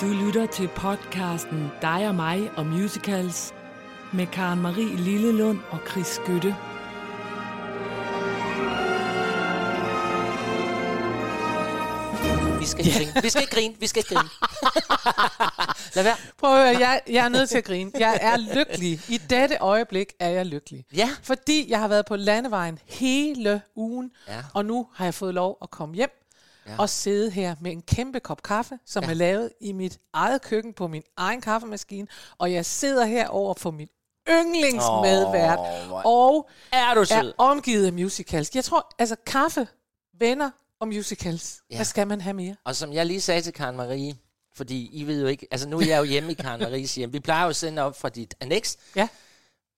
Du lytter til podcasten Dig og mig og musicals med Karen Marie Lillelund og Chris Skytte. Vi skal ikke grine. Vi skal ikke grine. Vi skal ikke grine. Lad være. Prøv at høre, jeg, jeg er nødt til at grine. Jeg er lykkelig. I dette øjeblik er jeg lykkelig. Ja. Fordi jeg har været på landevejen hele ugen, Ja. og nu har jeg fået lov at komme hjem Ja. og sidde her med en kæmpe kop kaffe, som Ja. er lavet i mit eget køkken på min egen kaffemaskine, og jeg sidder her over for mit yndlingsmedvært, hvor og Er du er omgivet af musicals. Jeg tror, altså kaffe, venner og musicals. Ja. Hvad skal man have mere? Og som jeg lige sagde til Karen Marie, fordi I ved jo ikke, altså nu er jeg jo hjemme i Karen Maries hjem. Vi plejer jo at sende op fra dit annex, Ja.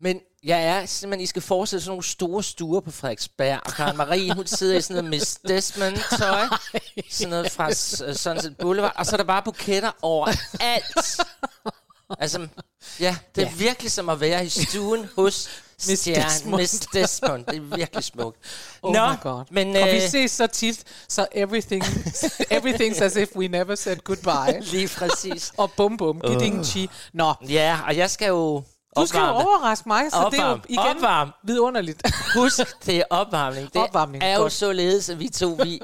Men jeg er simpelthen, I skal forestille sådan nogle store stuer på Frederiksberg, og Karen Marie, hun sidder i sådan noget Miss Desmond-tøj, sådan noget fra S- Sunset Boulevard, og så er der bare buketter over alt. Altså, ja, det er Ja. virkelig som at være i stuen hos Miss stjernen, Desmond. Miss Desmond. Det er virkelig smukt. Oh Nå, my god. men og vi øh, ses så tit, så everything, everything's as if we never said goodbye. lige præcis. og bum bum, giding chi. Nå, Ja, og jeg skal jo du skal jo opvarme. overraske mig, så det er jo igen Opvarm. vidunderligt. Husk, det er opvarmning. Det Opvarmning, er jo godt. således, at vi to, vi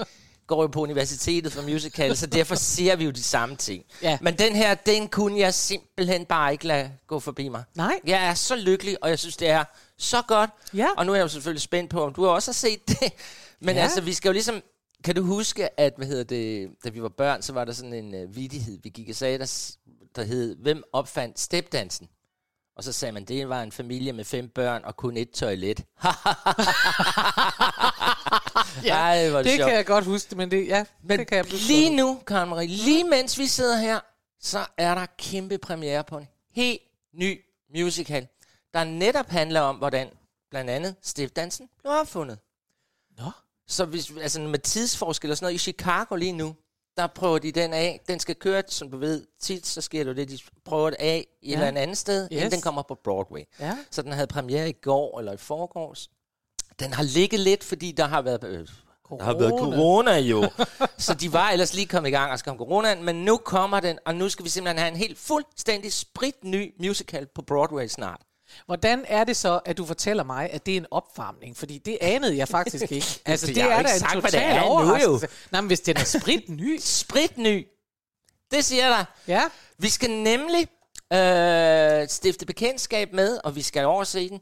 går jo på universitetet for musical, så derfor siger vi jo de samme ting. Ja. Men den her, den kunne jeg simpelthen bare ikke lade gå forbi mig. Nej. Jeg er så lykkelig, og jeg synes, det er så godt. Ja. Og nu er jeg jo selvfølgelig spændt på, om du også har set det. Men Ja. altså, vi skal jo ligesom... Kan du huske, at hvad hedder det, da vi var børn, så var der sådan en uh, vidighed, vi gik og sagde, der, der hed, hvem opfandt stepdansen? Og så sagde man, det var en familie med fem børn og kun et toilet. ja, Ej, hvor det, Det sjovt. kan jeg godt huske, men det, ja, Men det kan jeg lige nu, Karen Marie, lige mens vi sidder her, så er der kæmpe premiere på en helt ny musical, der netop handler om, hvordan blandt andet stiftdansen blev opfundet. Nå. Så hvis, altså med tidsforskel og sådan noget, i Chicago lige nu, der prøver de den af. Den skal køre, som du ved, tit så sker det det, de prøver det af i Ja. et eller andet sted, yes. inden den kommer på Broadway. Ja. Så den havde premiere i går eller i forgårs. Den har ligget lidt, fordi der har været... Øh, der har været Corona. corona jo. så de var ellers lige kommet i gang og skal om coronaen, men nu kommer den, og nu skal vi simpelthen have en helt fuldstændig spritny musical på Broadway snart. Hvordan er det så, at du fortæller mig, at det er en opvarmning? Fordi det anede jeg faktisk ikke. Altså, det har er da en sagt, det total er overraskelse. Nej, men hvis den er sprit ny. Spritny. Det siger jeg dig. Ja. Vi skal nemlig øh, stifte bekendtskab med, og vi skal overse den,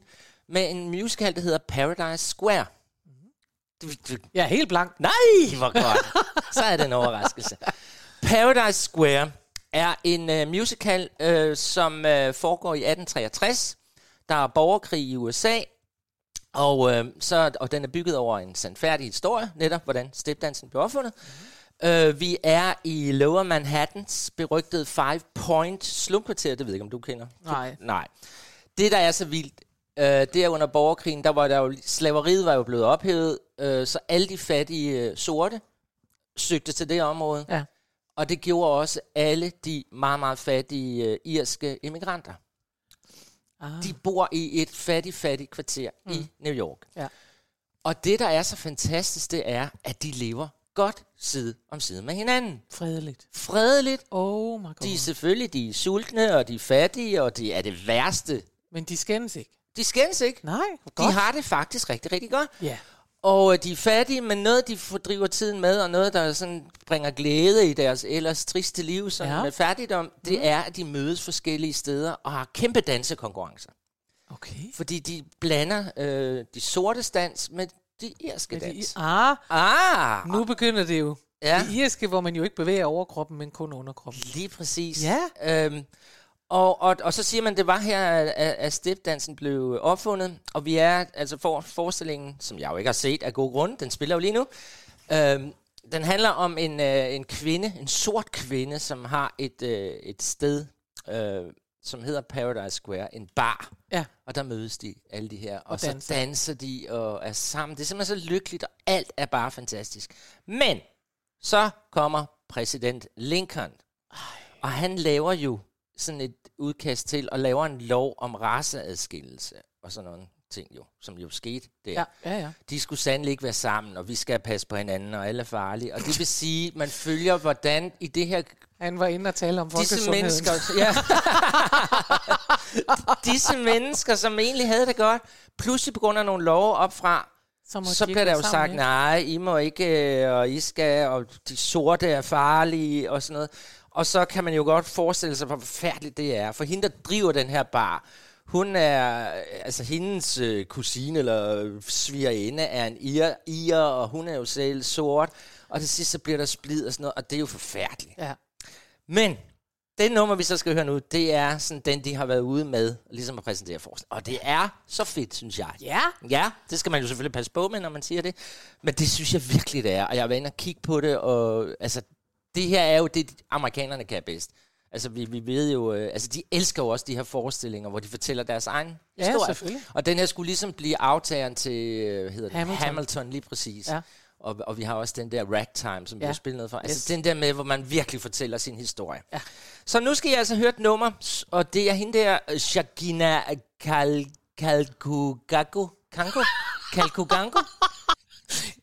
med en musical, der hedder Paradise Square. Du, du, Jeg er helt blank. nej, hvor godt. Så er det en overraskelse. Paradise Square er en øh, musical, øh, som øh, foregår i 1863. Der er borgerkrig i USA, og, øh, så, og den er bygget over en sandfærdig historie, netop hvordan stepdansen blev opfundet. Mm. Øh, vi er i Lower Manhattans berygtede Five Point slumkvarter, det ved jeg ikke, om du kender. Nej. Nej. Det, der er så vildt, øh, det er under borgerkrigen, der var der jo, slaveriet var jo blevet ophævet, øh, så alle de fattige øh, sorte søgte til det område. Ja. Og det gjorde også alle de meget, meget fattige øh, irske immigranter. Ah. De bor i et fattigt, fattigt kvarter mm. i New York. Ja. Og det, der er så fantastisk, det er, at de lever godt side om side med hinanden. Fredeligt. Fredeligt. Oh my god. De er selvfølgelig de er sultne, og de er fattige, og de er det værste. Men de skændes ikke. De skændes ikke. Nej, hvor De godt. har det faktisk rigtig, rigtig godt. Ja. Og øh, de er fattige, men noget, de fordriver tiden med, og noget, der sådan bringer glæde i deres ellers triste liv, som Ja. med fattigdom, det mm. er, at de mødes forskellige steder og har kæmpe dansekonkurrencer. Okay. Fordi de blander øh, de sorte dans med de irske Men de, dans. ah, Ah, nu begynder det jo. Ja. Det irske, hvor man jo ikke bevæger overkroppen, men kun underkroppen. lige præcis. Ja. Øhm, og, og, og så siger man, det var her, at, at- stepdansen blev opfundet, og vi er, altså for, forestillingen, som jeg jo ikke har set af god grund, den spiller jo lige nu, øhm, den handler om en, øh, en kvinde, en sort kvinde, som har et, øh, et sted, øh, som hedder Paradise Square, en bar. Ja. Og der mødes de, alle de her, og, og danser. så danser de og er sammen. Det er simpelthen så lykkeligt, og alt er bare fantastisk. Men så kommer præsident Lincoln, og han laver jo sådan et udkast til, og laver en lov om raceadskillelse, og sådan nogle ting jo, som jo skete der. Ja, ja, ja. De skulle sandelig ikke være sammen, og vi skal passe på hinanden, og alle er farlige. Og det vil sige, man følger, hvordan i det her Han var inde og tale om Disse mennesker, ja. Disse mennesker, som egentlig havde det godt, pludselig på grund af nogle love opfra, Så, så de bliver der jo være sagt, sammen, ikke? nej, I må ikke, øh, og I skal, og de sorte er farlige, og sådan noget. Og så kan man jo godt forestille sig, hvor forfærdeligt det er. For hende, der driver den her bar, hun er, øh, altså hendes øh, kusine eller svigerinde er en ir, ir, og hun er jo selv sort. Og til sidst så bliver der splid og sådan noget, og det er jo forfærdeligt. Ja. Men det nummer, vi så skal høre nu, det er sådan den, de har været ude med, ligesom at præsentere forslag. Og det er så fedt, synes jeg. Ja. Ja, det skal man jo selvfølgelig passe på med, når man siger det. Men det synes jeg virkelig, det er. Og jeg har været inde og kigge på det, og altså, det her er jo det, amerikanerne kan bedst. Altså, vi, vi ved jo, øh, altså, de elsker jo også de her forestillinger, hvor de fortæller deres egen Ja, historie. selvfølgelig. Og den her skulle ligesom blive aftageren til, øh, hedder? Hamilton. Hamilton, lige præcis. Ja. Og, og vi har også den der ragtime, som ja. Har spillet noget for. Altså Yes. den der med, hvor man virkelig fortæller sin historie. Ja. Så nu skal jeg altså høre et nummer, og det er hende der, øh, Shagina Kal Kalkugaku. Kanko? Kalkuganko?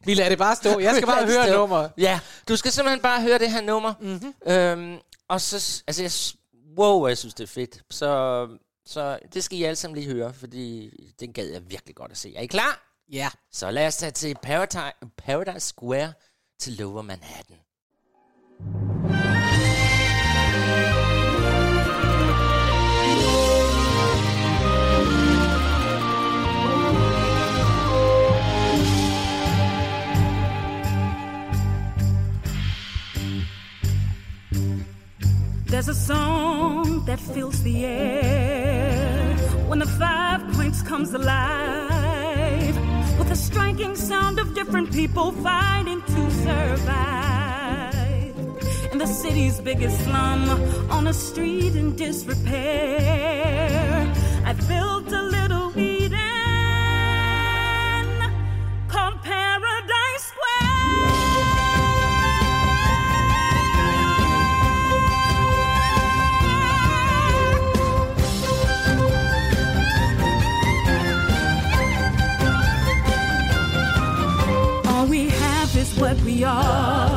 Vi lader det bare stå. Jeg skal bare høre nummer. Ja, du skal simpelthen bare høre det her nummer. Mm-hmm. Øhm, og så, altså, jeg, wow, jeg synes, det er fedt. Så, så det skal I alle sammen lige høre, fordi den gad jeg virkelig godt at se. Er I klar? Ja. Så lad os tage til Paradise, Paradise Square til Lower Manhattan. There's a song that fills the air when the five points comes alive with the striking sound of different people fighting to survive. In the city's biggest slum, on a street in disrepair, I built a little Eden called Paradise what we are.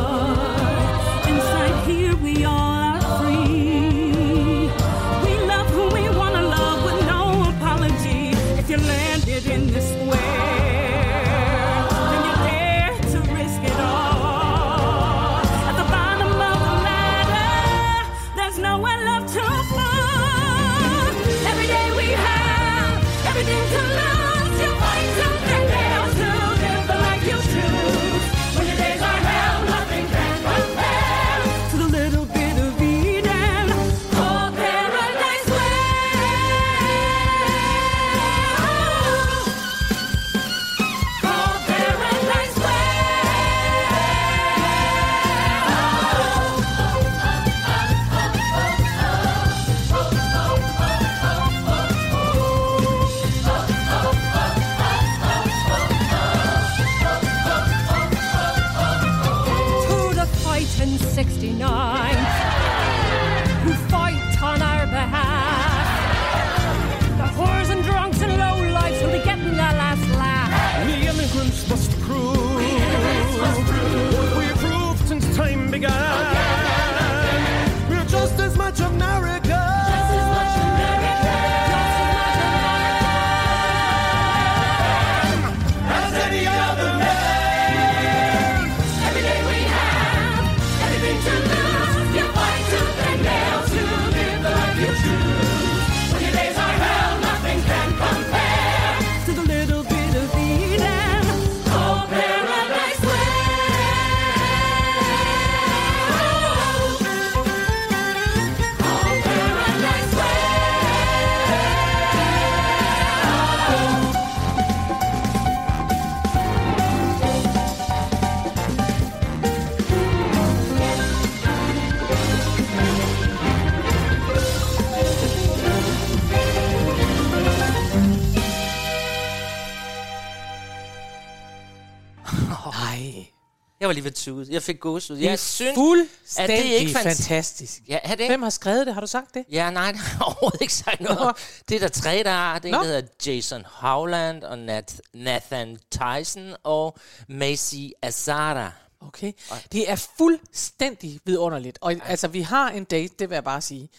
Jeg var lige ved tude. Jeg fik gåsehud. Jeg synes, fuldstændig er det ikke fant- fantastisk. Ja, er det ikke? Hvem har skrevet det? Har du sagt det? Ja, nej, det har overhovedet ikke sagt noget. om. Det er der tre, der har. Det er en, Nå. der hedder Jason Howland og Nat- Nathan Tyson og Macy Azara. Okay. Det er fuldstændig vidunderligt. Og altså, vi har en date, det vil jeg bare sige.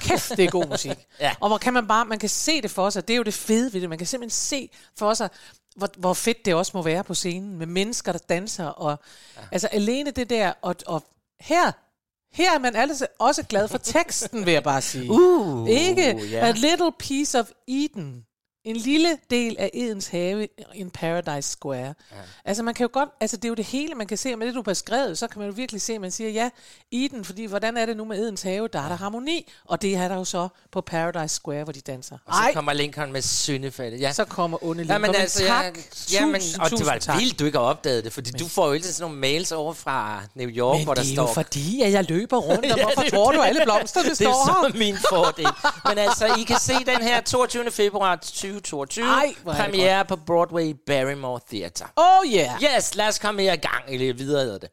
Kæft, det er god musik. Ja. Og hvor kan man bare, man kan se det for sig. Det er jo det fede ved det. Man kan simpelthen se for sig, hvor, hvor fedt det også må være på scenen. Med mennesker, der danser. Og, ja. Altså, alene det der. Og, og her, her er man altså også glad for teksten, vil jeg bare sige. Uh, Ikke? ja. A little piece of Eden. En lille del af Edens have in Paradise Square. Ja. Altså man kan jo godt, altså det er jo det hele, man kan se, og med det du har beskrevet, så kan man jo virkelig se, at man siger, ja, Eden, fordi hvordan er det nu med Edens have? Der er der harmoni, og det er der jo så på Paradise Square, hvor de danser. Og så Ej, kommer Lincoln med syndefaldet. Ja. så kommer onde men Lincoln. altså, tak. ja, men, Tusind, og det var tak. vildt, du ikke har opdaget det, fordi du får jo tiden sådan nogle mails over fra New York, Men hvor der det er står... jo fordi, at jeg løber rundt, og Ja, hvorfor det er tror du det. alle blomsterne Det er står her? så min fordel. Men altså, I kan se den her 22. februar 2022. Ej, er det premiere på Broadway Barrymore Theatre. Oh yeah. Yes, lad os komme i gang, eller videre hedder det.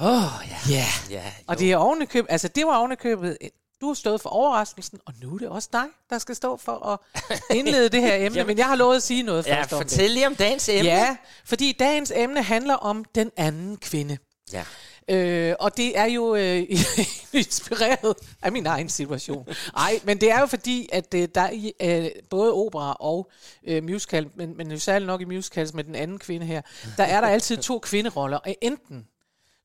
Åh, oh, ja. Ja. Ja, Og det er ovenikøbet, altså det var ovenikøbet, du har stået for overraskelsen, og nu er det også dig, der skal stå for at indlede det her emne. Jamen. Men jeg har lovet at sige noget ja først om det. fortæl lige om dagens emne. Ja, fordi dagens emne handler om den anden kvinde. ja. Øh, og det er jo øh, inspireret af min egen situation. Nej, men det er jo fordi, at øh, der i øh, både opera og øh, musical, men, men jo særligt nok i musicals med den anden kvinde her, der er der altid to kvinderoller. Enten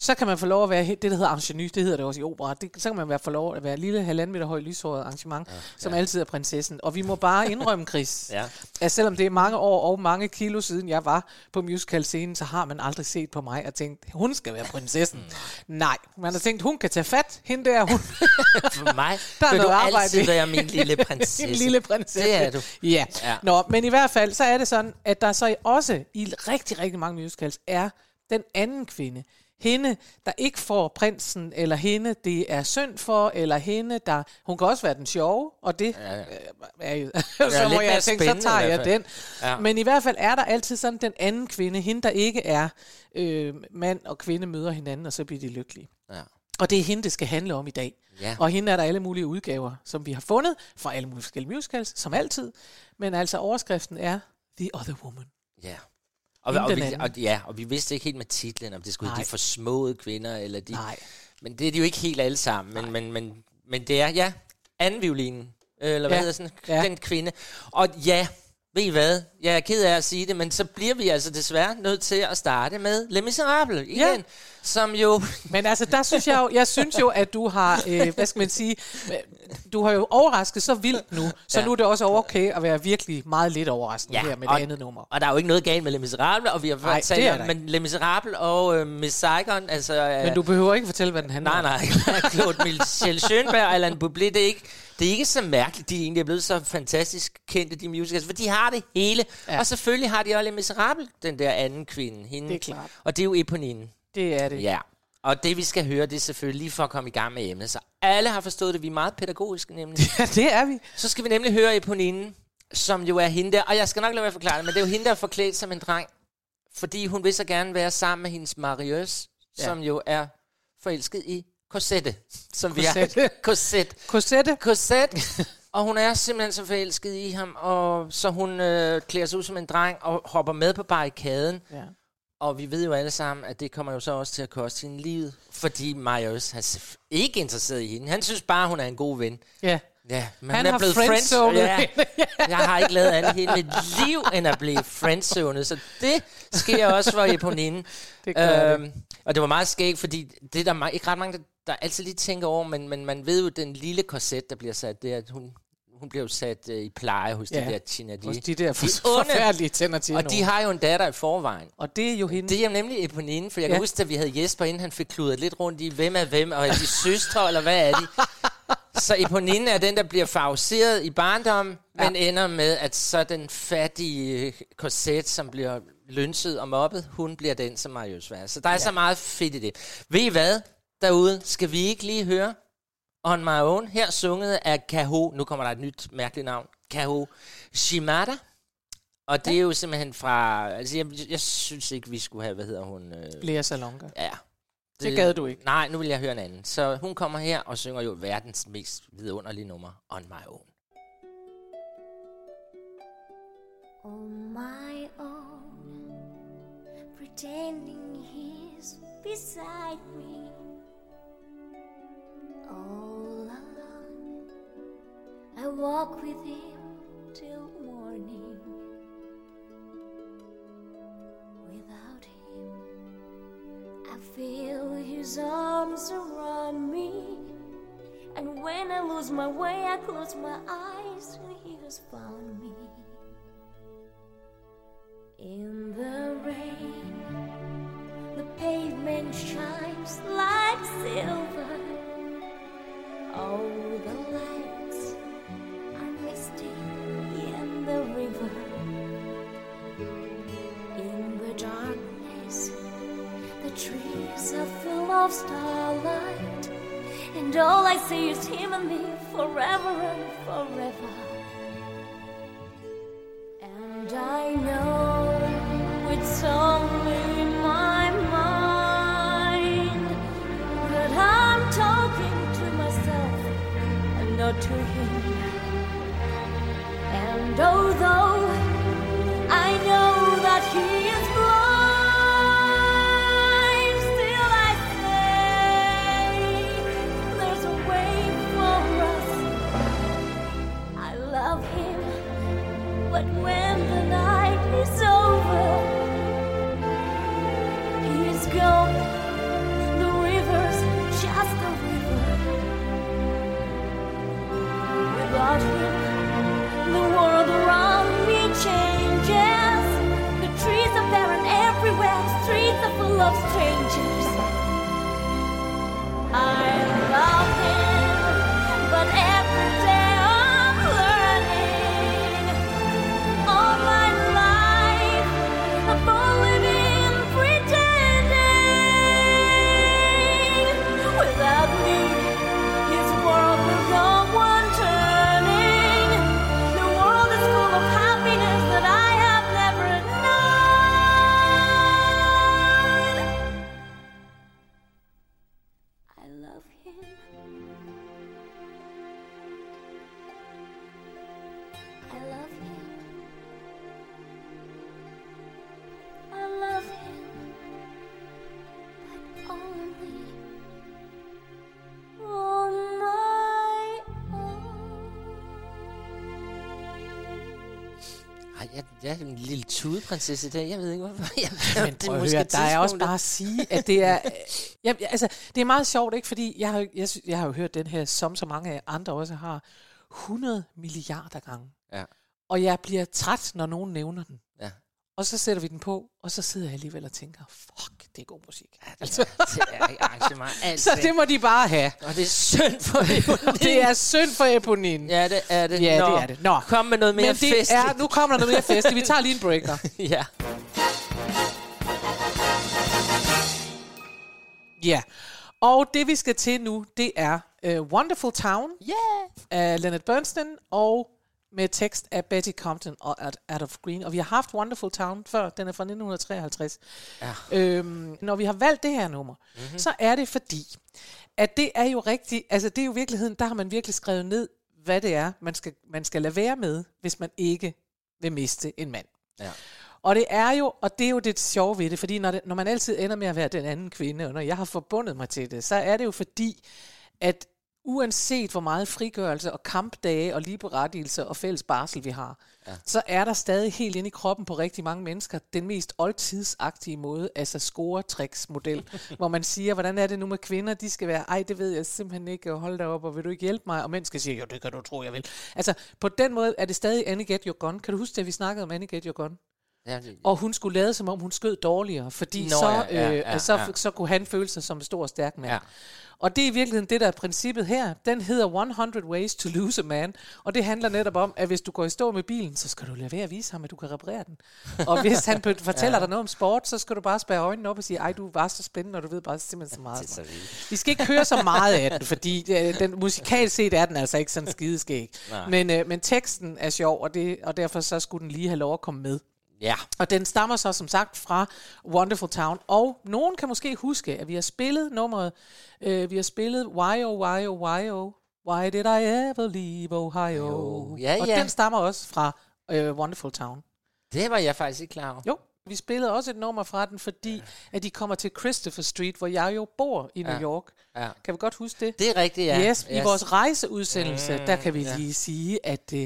så kan man få lov at være det, der hedder arrangement, det hedder det også i opera. Det, så kan man være få lov at være lille halvanden meter høj lyshåret arrangement, ja, som altid er prinsessen. Og vi må bare indrømme, Chris, Ja. at selvom det er mange år og mange kilo siden, jeg var på musical-scenen, så har man aldrig set på mig og tænkt, hun skal være prinsessen. Nej, man har tænkt, hun kan tage fat, hende der, hun For mig Der er vil du noget arbejde altid være min lille prinsesse. en lille prinsesse. Det er du. Ja. Ja. ja. Nå, men i hvert fald, så er det sådan, at der så også i rigtig, rigtig mange musicals er den anden kvinde. Hende, der ikke får prinsen, eller hende, det er synd for, eller hende, der... Hun kan også være den sjove, og det ja, ja. er jo... så må jeg tænke, så tager jeg den. Ja. Men i hvert fald er der altid sådan den anden kvinde, hende, der ikke er øh, mand og kvinde møder hinanden, og så bliver de lykkelige. Ja. Og det er hende, det skal handle om i dag. Ja. Og hende er der alle mulige udgaver, som vi har fundet fra alle mulige forskellige musicals, som altid. Men altså overskriften er The Other Woman. Ja. Og, og, vi, og, ja, og vi vidste ikke helt med titlen, om det skulle hedde de forsmåede kvinder, eller de... Nej. Men det er de jo ikke helt alle sammen. Men, men, men, men det er, ja, anden violinen. Eller hvad Ja. hedder sådan, Ja. den kvinde. Og ja, ved I hvad? Jeg er ked af at sige det, men så bliver vi altså desværre nødt til at starte med Les Miserables igen. Ja. Som jo... Men altså, der synes jeg jo, jeg synes jo, at du har, øh, hvad skal man sige, du har jo overrasket så vildt nu, så Ja. nu er det også okay at være virkelig meget lidt overraskende Ja, her med og- det andet nummer. Og der er jo ikke noget galt med Les Miserables, og vi har Nej, før talt om, men Les Miserables og øh, Miss Saigon, altså... Øh, Men du behøver ikke fortælle, hvad den handler Nej, om. nej. Claude Michel Schönberg og Alan Bublé, det er ikke, det er ikke så mærkeligt, de egentlig er blevet så fantastisk kendte, de musicals, for de har det hele. Ja. Og selvfølgelig har de også Les Miserables, den der anden kvinde. Hende. Det er klart. Og det er jo Eponine. Det er det. Ja. Og det vi skal høre, det er selvfølgelig lige for at komme i gang med emnet. Så alle har forstået det, vi er meget pædagogiske nemlig. Ja, det er vi. Så skal vi nemlig høre Eponine, som jo er hende der, og jeg skal nok lade være at forklare det, men det er jo hende, der er forklædt som en dreng, fordi hun vil så gerne være sammen med hendes Marius, ja. Som jo er forelsket i Cosette, som vi Cosette. er. Cosette. Cosette. Cosette. og hun er simpelthen så forelsket i ham, og så hun øh, klæder sig ud som en dreng og hopper med på barrikaden. Ja. Og vi ved jo alle sammen, at det kommer jo så også til at koste hende livet, fordi Marius er ikke interesseret i hende. Han synes bare, hun er en god ven. ja. Ja, men Han er blevet friendzonet. Ja. Jeg har ikke lavet andet hele mit liv, end at blive friendzonet. Så det sker også for Eponine. Det øhm, Og det var meget skægt, fordi det er der ikke ret mange, der, altid lige tænker over, men, men man ved jo, den lille korset, der bliver sat, det er, at hun, hun bliver jo sat øh, i pleje hos Ja. de der Tjenadier. Hos de der for, onde. forfærdelige tænder til Og de har jo en datter i forvejen. Og det er jo hende. Det er jo nemlig Eponine, for jeg kan Ja. huske, at vi havde Jesper, inden han fik kludret lidt rundt i, hvem er hvem, og er de søstre, eller hvad er de? Så Eponine er den, der bliver favoriseret i barndommen, ja. men ender med, at så den fattige korset, som bliver lønset og mobbet, hun bliver den, som Marius var. Så der er ja. så meget fedt i det. Ved I hvad derude? Skal vi ikke lige høre On My Own, her sunget af Kaho, nu kommer der et nyt mærkeligt navn, Kaho Shimada. Og det ja. er jo simpelthen fra, altså jeg, jeg synes ikke, vi skulle have, hvad hedder hun? Øh, Lea Salonga. Ja. Det, det gad du ikke. Nej, nu vil jeg høre en anden. Så hun kommer her og synger jo verdens mest vidunderlige nummer, On My Own. On my own, pretending he's beside me. Oh. I walk with him till morning. Without him, I feel his arms around me. And when I lose my way, I close my eyes till he has found me. In the rain, the pavement shines like silver. Oh, of starlight. And all I see is him and me forever and forever. And I know it's only my mind that I'm talking to myself and not to him. Jeg, jeg er en lille tudeprinsesse der. Jeg ved ikke, hvorfor. Jeg, Men prøv at høre, der er også bare at sige, at det er... Jeg, jeg- altså, det er meget sjovt, ikke? Fordi jeg har, jeg, jeg har jo hørt den her, som så mange andre også har, 100 milliarder gange. Ja. Og jeg bliver træt, når nogen nævner den. Ja. Og så sætter vi den på, og så sidder jeg alligevel og tænker, fuck, det er god musik. Ja, det, ikke arrangement. Altså, Så det må de bare have. Og det er synd for Eponine. Det er synd for Eponine. Ja, det er det. Ja, Nå, det er det. Nå. Kom med noget mere Men det festligt. er, nu kommer der noget mere festligt. Vi tager lige en breaker. ja. Ja. Og det vi skal til nu, det er uh, Wonderful Town Yeah. af Leonard Bernstein og med tekst af Betty Compton og Ad- Adolph Green. Og vi har haft Wonderful Town før, den er fra 1953. Ja. Øhm, når vi har valgt det her nummer, mm-hmm. så er det fordi, at det er jo rigtigt, altså det er jo virkeligheden, der har man virkelig skrevet ned, hvad det er, man skal, man skal lade være med, hvis man ikke vil miste en mand. Ja. Og det er jo, og det er jo det sjove ved det, fordi når, det, når man altid ender med at være den anden kvinde, og når jeg har forbundet mig til det, så er det jo fordi, at uanset hvor meget frigørelse og kampdage og ligeberettigelse og fælles barsel vi har, ja. så er der stadig helt inde i kroppen på rigtig mange mennesker den mest oldtidsagtige måde, altså scoretricks-model, hvor man siger, hvordan er det nu med kvinder, de skal være, ej det ved jeg simpelthen ikke, og hold da op, og vil du ikke hjælpe mig? Og mænd skal sige, jo det kan du tro, jeg vil. Altså på den måde er det stadig Annie Get Your Gun. Kan du huske det, vi snakkede om Annie Get Your Gun? Ja, det, Og hun skulle lade, som om hun skød dårligere, fordi Nå, så, ja, ja, øh, ja, så, ja. så kunne han føle sig som en stor og stærk mand. Ja. Og det er i virkeligheden det, der er princippet her. Den hedder 100 Ways to Lose a Man. Og det handler netop om, at hvis du går i stå med bilen, så skal du lade være at vise ham, at du kan reparere den. Og hvis han fortæller ja. dig noget om sport, så skal du bare spære øjnene op og sige, ej, du var så spændende, og du ved bare simpelthen så meget. så. Vi skal ikke høre så meget af den, fordi øh, den musikalt set er den altså ikke sådan skideskæg. Men, øh, men teksten er sjov, og, det, og derfor så skulle den lige have lov at komme med. Ja. Og den stammer så som sagt fra Wonderful Town. Og nogen kan måske huske, at vi har spillet nummeret, øh, vi har spillet Why Oh Why Oh Why Oh, Why Did I Ever Leave Ohio? Jo, ja, og ja. den stammer også fra øh, Wonderful Town. Det var jeg faktisk ikke klar over. Jo, Vi spillede også et nummer fra den, fordi ja. at de kommer til Christopher Street, hvor jeg jo bor i New Ja. York. Ja. Kan vi godt huske det? Det er rigtigt, ja. Yes, i vores rejseudsendelse, mm, der kan vi ja. lige sige, at uh,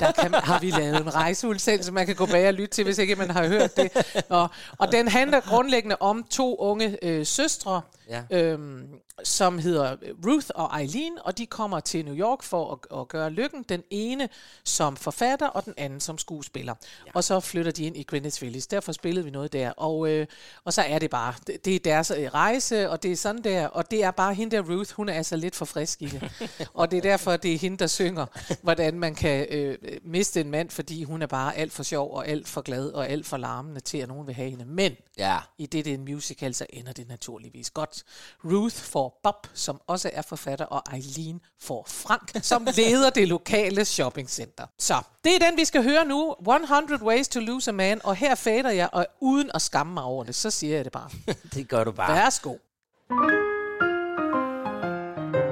der kan, har vi lavet en rejseudsendelse, man kan gå bag og lytte til, hvis ikke man har hørt det. Og, og den handler grundlæggende om to unge øh, søstre, Ja. øhm, som hedder Ruth og Eileen, og de kommer til New York for at, at gøre lykken. Den ene som forfatter, og den anden som skuespiller. Ja. Og så flytter de ind i Greenwich Village. Derfor spillede vi noget der. Og, øh, og så er det bare, det, det er deres øh, rejse, og det er sådan der. Og det er bare hende der Ruth, hun er altså lidt for frisk i det. og det er derfor, det er hende, der synger, hvordan man kan øh, miste en mand, fordi hun er bare alt for sjov, og alt for glad, og alt for larmende til, at nogen vil have hende. Men Ja. i det, det er en musical, så ender det naturligvis godt. Ruth får Bob, som også er forfatter, og Eileen får Frank, som leder det lokale shoppingcenter. Så det er den, vi skal høre nu. 100 Ways to Lose a Man, og her fader jeg, og uden at skamme mig over det, så siger jeg det bare. Det gør du bare. Værsgo.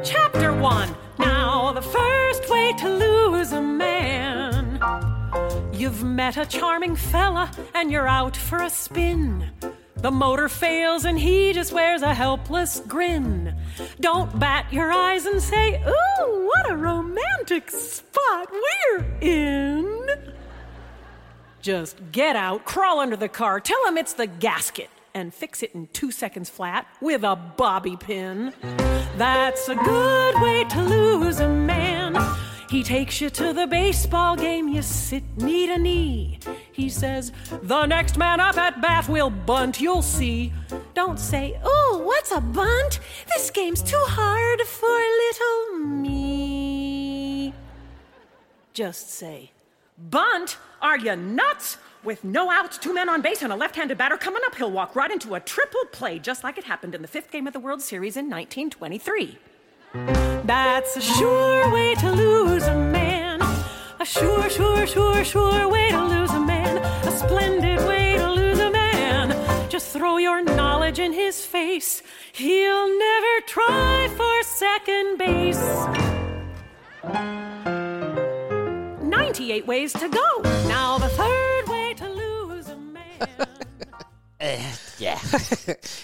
Chapter 1. Now, the first way to lose a man. You've met a charming fella and you're out for a spin. The motor fails and he just wears a helpless grin. Don't bat your eyes and say, Ooh, what a romantic spot we're in. Just get out, crawl under the car, tell him it's the gasket, and fix it in two seconds flat with a bobby pin. That's a good way to lose a man. He takes you to the baseball game, you sit knee to knee. He says, The next man up at bat will bunt, you'll see. Don't say, Oh, what's a bunt? This game's too hard for little me. Just say, Bunt? Are you nuts? With no outs, two men on base, and a left handed batter coming up, he'll walk right into a triple play, just like it happened in the fifth game of the World Series in 1923. That's a sure way to lose a man. A sure, sure, sure, sure way to lose a man. A splendid way to lose a man. Just throw your knowledge in his face. He'll never try for second base. 98 ways to go. Now the third way to lose a man. Eh, ja.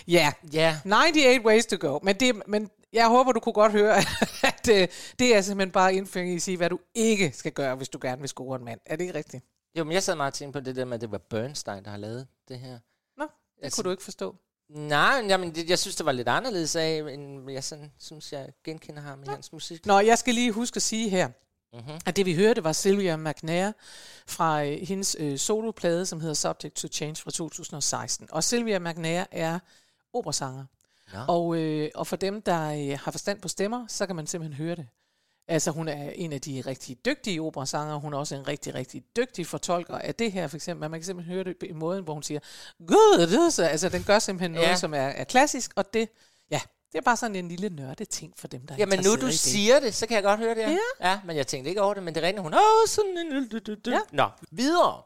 Ja, Yeah. 98 ways to go. Men, det, men jeg håber, du kunne godt høre, at øh, det er simpelthen bare indføring i at sige, hvad du ikke skal gøre, hvis du gerne vil score en mand. Er det ikke rigtigt? Jo, men jeg sad meget og tænkte på det der med, at det var Bernstein, der har lavet det her. Nå, det Altså- kunne du ikke forstå. Nej, men jamen, det, jeg synes, det var lidt anderledes af, end jeg sådan, synes, jeg genkender ham i hans musik. Nå, jeg skal lige huske at sige her, mm-hmm. at det vi hørte var Sylvia McNair fra øh, hendes øh, soloplade, som hedder Subject to Change fra 2016. Og Sylvia McNair er operasanger. Og, øh, og for dem, der øh, har forstand på stemmer, så kan man simpelthen høre det. Altså, hun er en af de rigtig dygtige operasanger. Hun er også en rigtig, rigtig dygtig fortolker af det her, for eksempel. Man kan simpelthen høre det i måden, hvor hun siger, Gud, det så. Altså, den gør simpelthen noget, Ja. som er, er klassisk, og det, ja, det er bare sådan en lille nørde ting for dem, der er Jamen, nu du det. siger det, så kan jeg godt høre det. Ja. ja men jeg tænkte ikke over det, men det er rigtigt, hun er sådan en... Ja. Nå, videre.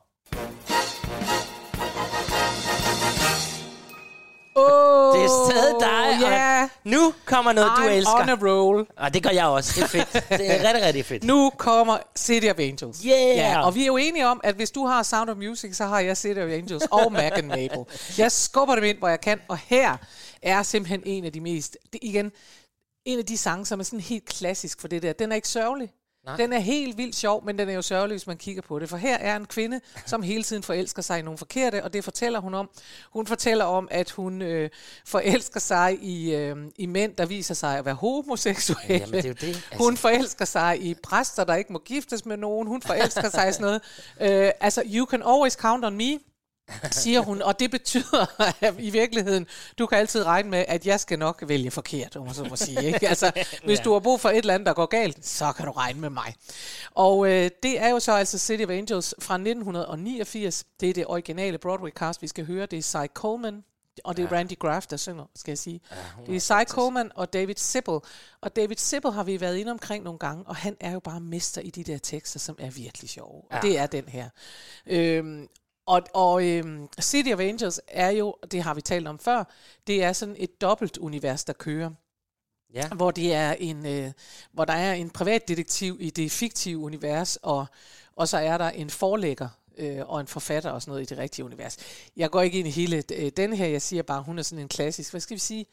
Oh, Det er stadig dig, og nu kommer noget, du I'm elsker. on a roll. Og det gør jeg også. Det er fedt. Det er rigtig, rigtig fedt. Nu kommer City of Angels. Yeah! Ja, og vi er jo enige om, at hvis du har Sound of Music, så har jeg City of Angels og Mac and Mabel. Jeg skubber dem ind, hvor jeg kan, og her er simpelthen en af de mest, det, igen, en af de sange, som er sådan helt klassisk for det der. Den er ikke sørgelig. Nej. Den er helt vildt sjov, men den er jo sørgelig, hvis man kigger på det. For her er en kvinde, som hele tiden forelsker sig i nogle forkerte, og det fortæller hun om. Hun fortæller om, at hun øh, forelsker sig i, øh, i mænd, der viser sig at være homoseksuelle. Jamen, det er jo det, altså. Hun forelsker sig i præster, der ikke må giftes med nogen. Hun forelsker sig i sådan noget. Øh, altså, you can always count on me siger hun, og det betyder at i virkeligheden, du kan altid regne med, at jeg skal nok vælge forkert, om man så må sige. Ikke? Altså, hvis du har brug for et eller andet, der går galt, så kan du regne med mig. Og øh, det er jo så altså City of Angels fra 1989. Det er det originale Broadway cast, vi skal høre. Det er Cy Coleman, og det er Randy Graff, der synger, skal jeg sige. det er Cy Coleman og David Sibbel. Og David Sibbel har vi været inde omkring nogle gange, og han er jo bare mester i de der tekster, som er virkelig sjove. Og det er den her. Øhm, og, og øhm, City of Angels er jo, det har vi talt om før, det er sådan et dobbelt univers, der kører. Ja. Hvor, det er en, øh, hvor der er en privatdetektiv i det fiktive univers, og, og så er der en forlægger, øh, og en forfatter og sådan noget i det rigtige univers. Jeg går ikke ind i hele øh, den her, jeg siger bare, hun er sådan en klassisk, hvad skal vi sige?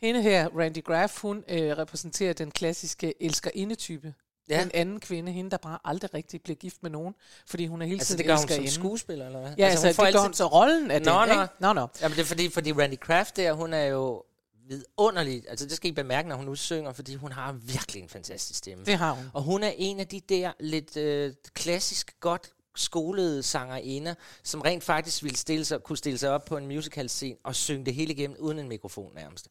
Hende her, Randy Graff, hun øh, repræsenterer den klassiske elskerinde-type. Ja. Den anden kvinde, hende der bare aldrig rigtig bliver gift med nogen, fordi hun er hele Altså, tiden det gør hun som elskerinde. skuespiller, eller hvad? Ja, altså, hun altså får det gør altid- hun så rollen af Nå, den, nå. ikke? Nå, nå. Jamen, det er fordi, fordi Randy Kraft der, hun er jo vidunderlig. Altså, det skal I bemærke, når hun nu synger, fordi hun har virkelig en fantastisk stemme. Det har hun. Og hun er en af de der lidt øh, klassisk godt skolede sangerinder, som rent faktisk ville stille sig, kunne stille sig op på en musical scene og synge det hele igennem uden en mikrofon nærmest.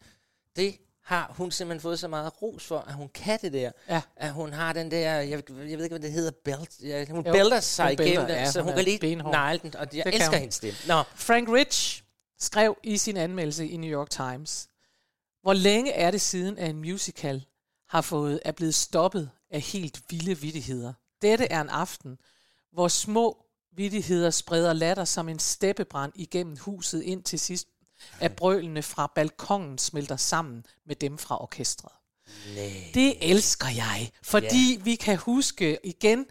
Det har hun simpelthen fået så meget ros for, at hun kan det der. Ja. At hun har den der, jeg, jeg ved ikke, hvad det hedder, belt. Ja, hun Jo, bælter sig hun bælter, igennem den, ja, så hun hun kan lige benhård. negle den, og jeg kan elsker hendes stemme. Nå, Frank Rich skrev i sin anmeldelse i New York Times, hvor længe er det siden, at en musical har fået, er blevet stoppet af helt vilde vittigheder. Dette er en aften, hvor små vittigheder spreder latter som en steppebrand igennem huset ind til sidst, at brølene fra balkongen smelter sammen med dem fra orkestret. nej. Det elsker jeg, fordi yeah. vi kan huske igen,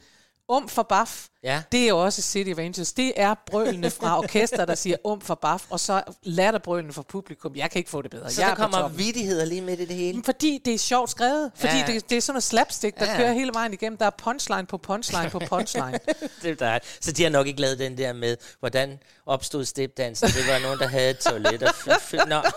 om for baf, Ja. det er jo også City of Angels. Det er brølene fra orkester, der siger om for baf, og så latterbrølene fra publikum. Jeg kan ikke få det bedre. Så jeg der er kommer toppen. vittigheder lige midt i det hele. Fordi det er sjovt skrevet. Fordi Ja. det, det er sådan noget slapstick, der Ja. ja. kører hele vejen igennem. Der er punchline på punchline på punchline. det er dejligt. Så de har nok ikke lavet den der med, hvordan opstod stepdansen. Det var nogen, der havde et toilet. Og f- f- Nå.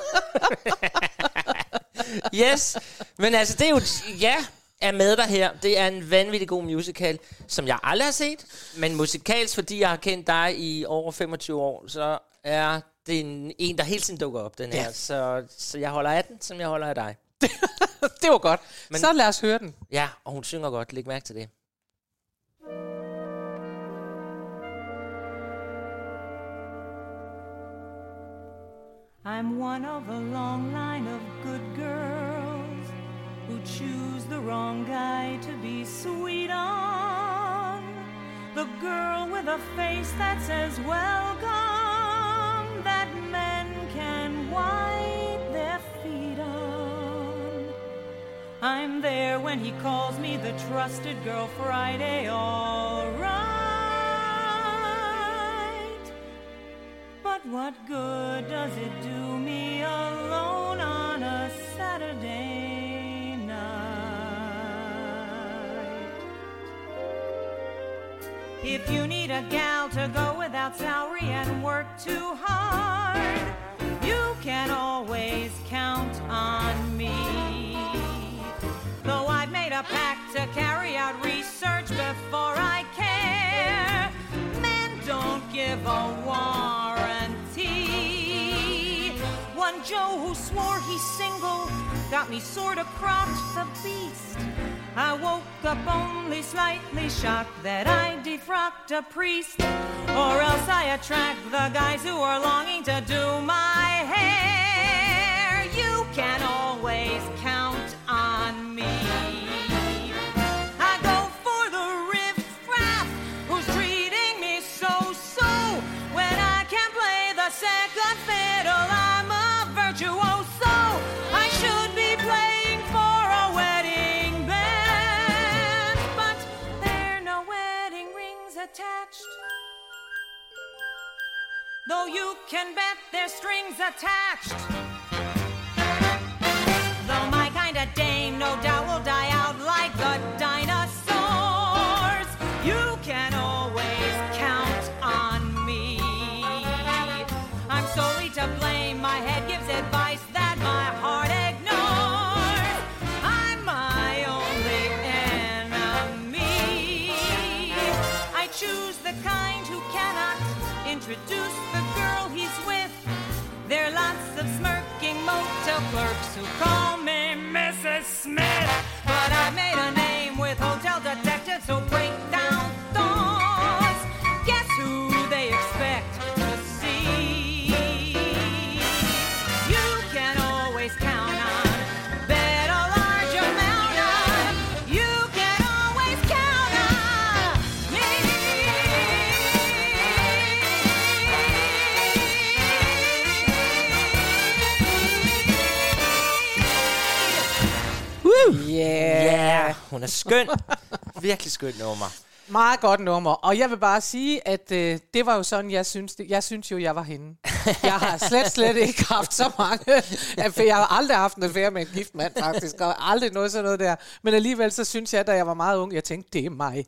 yes, men altså det er jo, ja, er med dig her. Det er en vanvittig god musical, som jeg aldrig har set. Men musikals, fordi jeg har kendt dig i over 25 år, så er det en, en der hele tiden dukker op, den her. Ja. Så, så jeg holder af den, som jeg holder af dig. det var godt. Men, så lad os høre den. Ja, og hun synger godt. Læg mærke til det. I'm one of a long line of good girls who choose the wrong guy to be sweet on. The girl with a face that says welcome, that men can wipe their feet on. I'm there when he calls me the trusted girl Friday, alright. But what good does it do me alone If you need a gal to go without salary and work too hard, you can always count on me. Though I've made a pact to carry out research before I care, men don't give a warranty. One Joe who swore he's single got me sorta cropped the beast. I woke up only slightly shocked that I defrocked a priest. Or else I attract the guys who are longing to do my hair. You can always count on me. I go for the riff-raff who's treating me so-so. When I can play the second fiddle, I'm a virtuoso. Though you can bet there's strings attached. Though my kind of dame no doubt will die So call me Mrs. Smith. Hun er skøn. Virkelig skøn nummer. Meget godt nummer. Og jeg vil bare sige, at øh, det var jo sådan, jeg synes, det, jeg synes jo, jeg var henne. Jeg har slet, slet ikke haft så mange. For jeg har aldrig haft en affære med en gift mand, faktisk. Og aldrig noget sådan noget der. Men alligevel så synes jeg, da jeg var meget ung, jeg tænkte, det er mig.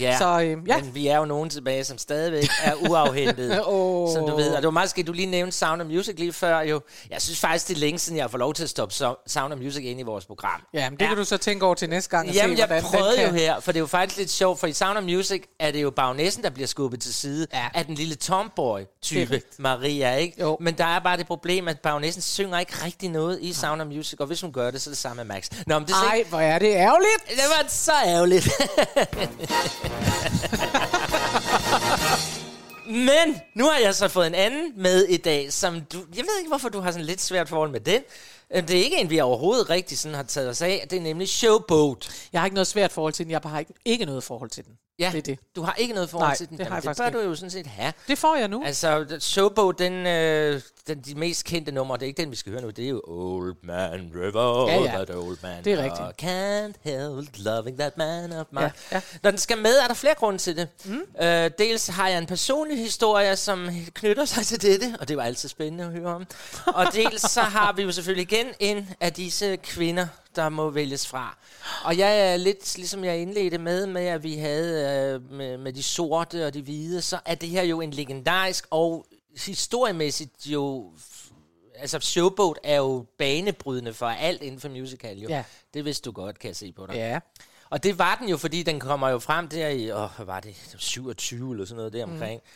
Ja, Så, øh, ja. men vi er jo nogen tilbage, som stadigvæk er uafhentet. Åh. Som du ved. Og det var meget skidt, du lige nævnte Sound of Music lige før. Jo. Jeg synes faktisk, det er længe siden, jeg har fået lov til at stoppe so- Sound of Music ind i vores program. Ja, men det ja. kan du så tænke over til næste gang og Jamen, se, jeg prøvede jo her, for det er jo faktisk lidt sjovt, for i Sound of Music er det jo bagnæssen, der bliver skubbet til side Ja. af den lille tomboy-type. Maria, ikke? Jo. Men der er bare det problem, at bagnæssen synger ikke rigtig noget i Sound of Music, og hvis hun gør det, så er det samme med Max. Nå, men det er Ej, hvor er det ærgerligt. det var så ærgerligt. Men nu har jeg så fået en anden med i dag, som du... Jeg ved ikke, hvorfor du har sådan lidt svært forhold med den. Øh, Det er ikke en, vi overhovedet rigtig sådan har taget os af. Det er nemlig Showboat. Jeg har ikke noget svært forhold til den. Jeg har ikke, ikke noget forhold til den. Ja, Det er det. du har ikke noget forhold Nej, til den. det har jeg det faktisk bør ikke. du jo sådan set have. Det får jeg nu. Altså, Showboat, den, øh, den, de mest kendte numre, det er ikke den, vi skal høre nu, det er jo Old Man River, Ja, ja. that old man. Det er rigtigt. Og Can't help loving that man of mine. Ja, ja. Når den skal med, er der flere grunde til det. Mm. Øh, dels har jeg en personlig historie, som knytter sig til dette, og det var altid spændende at høre om. Og dels så har vi jo selvfølgelig igen en af disse kvinder, der må vælges fra. Og jeg er lidt, ligesom jeg indledte med, med at vi havde øh, med, med de sorte og de hvide, så er det her jo en legendarisk og historiemæssigt jo... Altså, Showboat er jo banebrydende for alt inden for musical, jo. Ja. Det vidste du godt, kan jeg se på dig. Ja. Og det var den jo, fordi den kommer jo frem der i, åh, hvad var det, 27 eller sådan noget der omkring. Mm.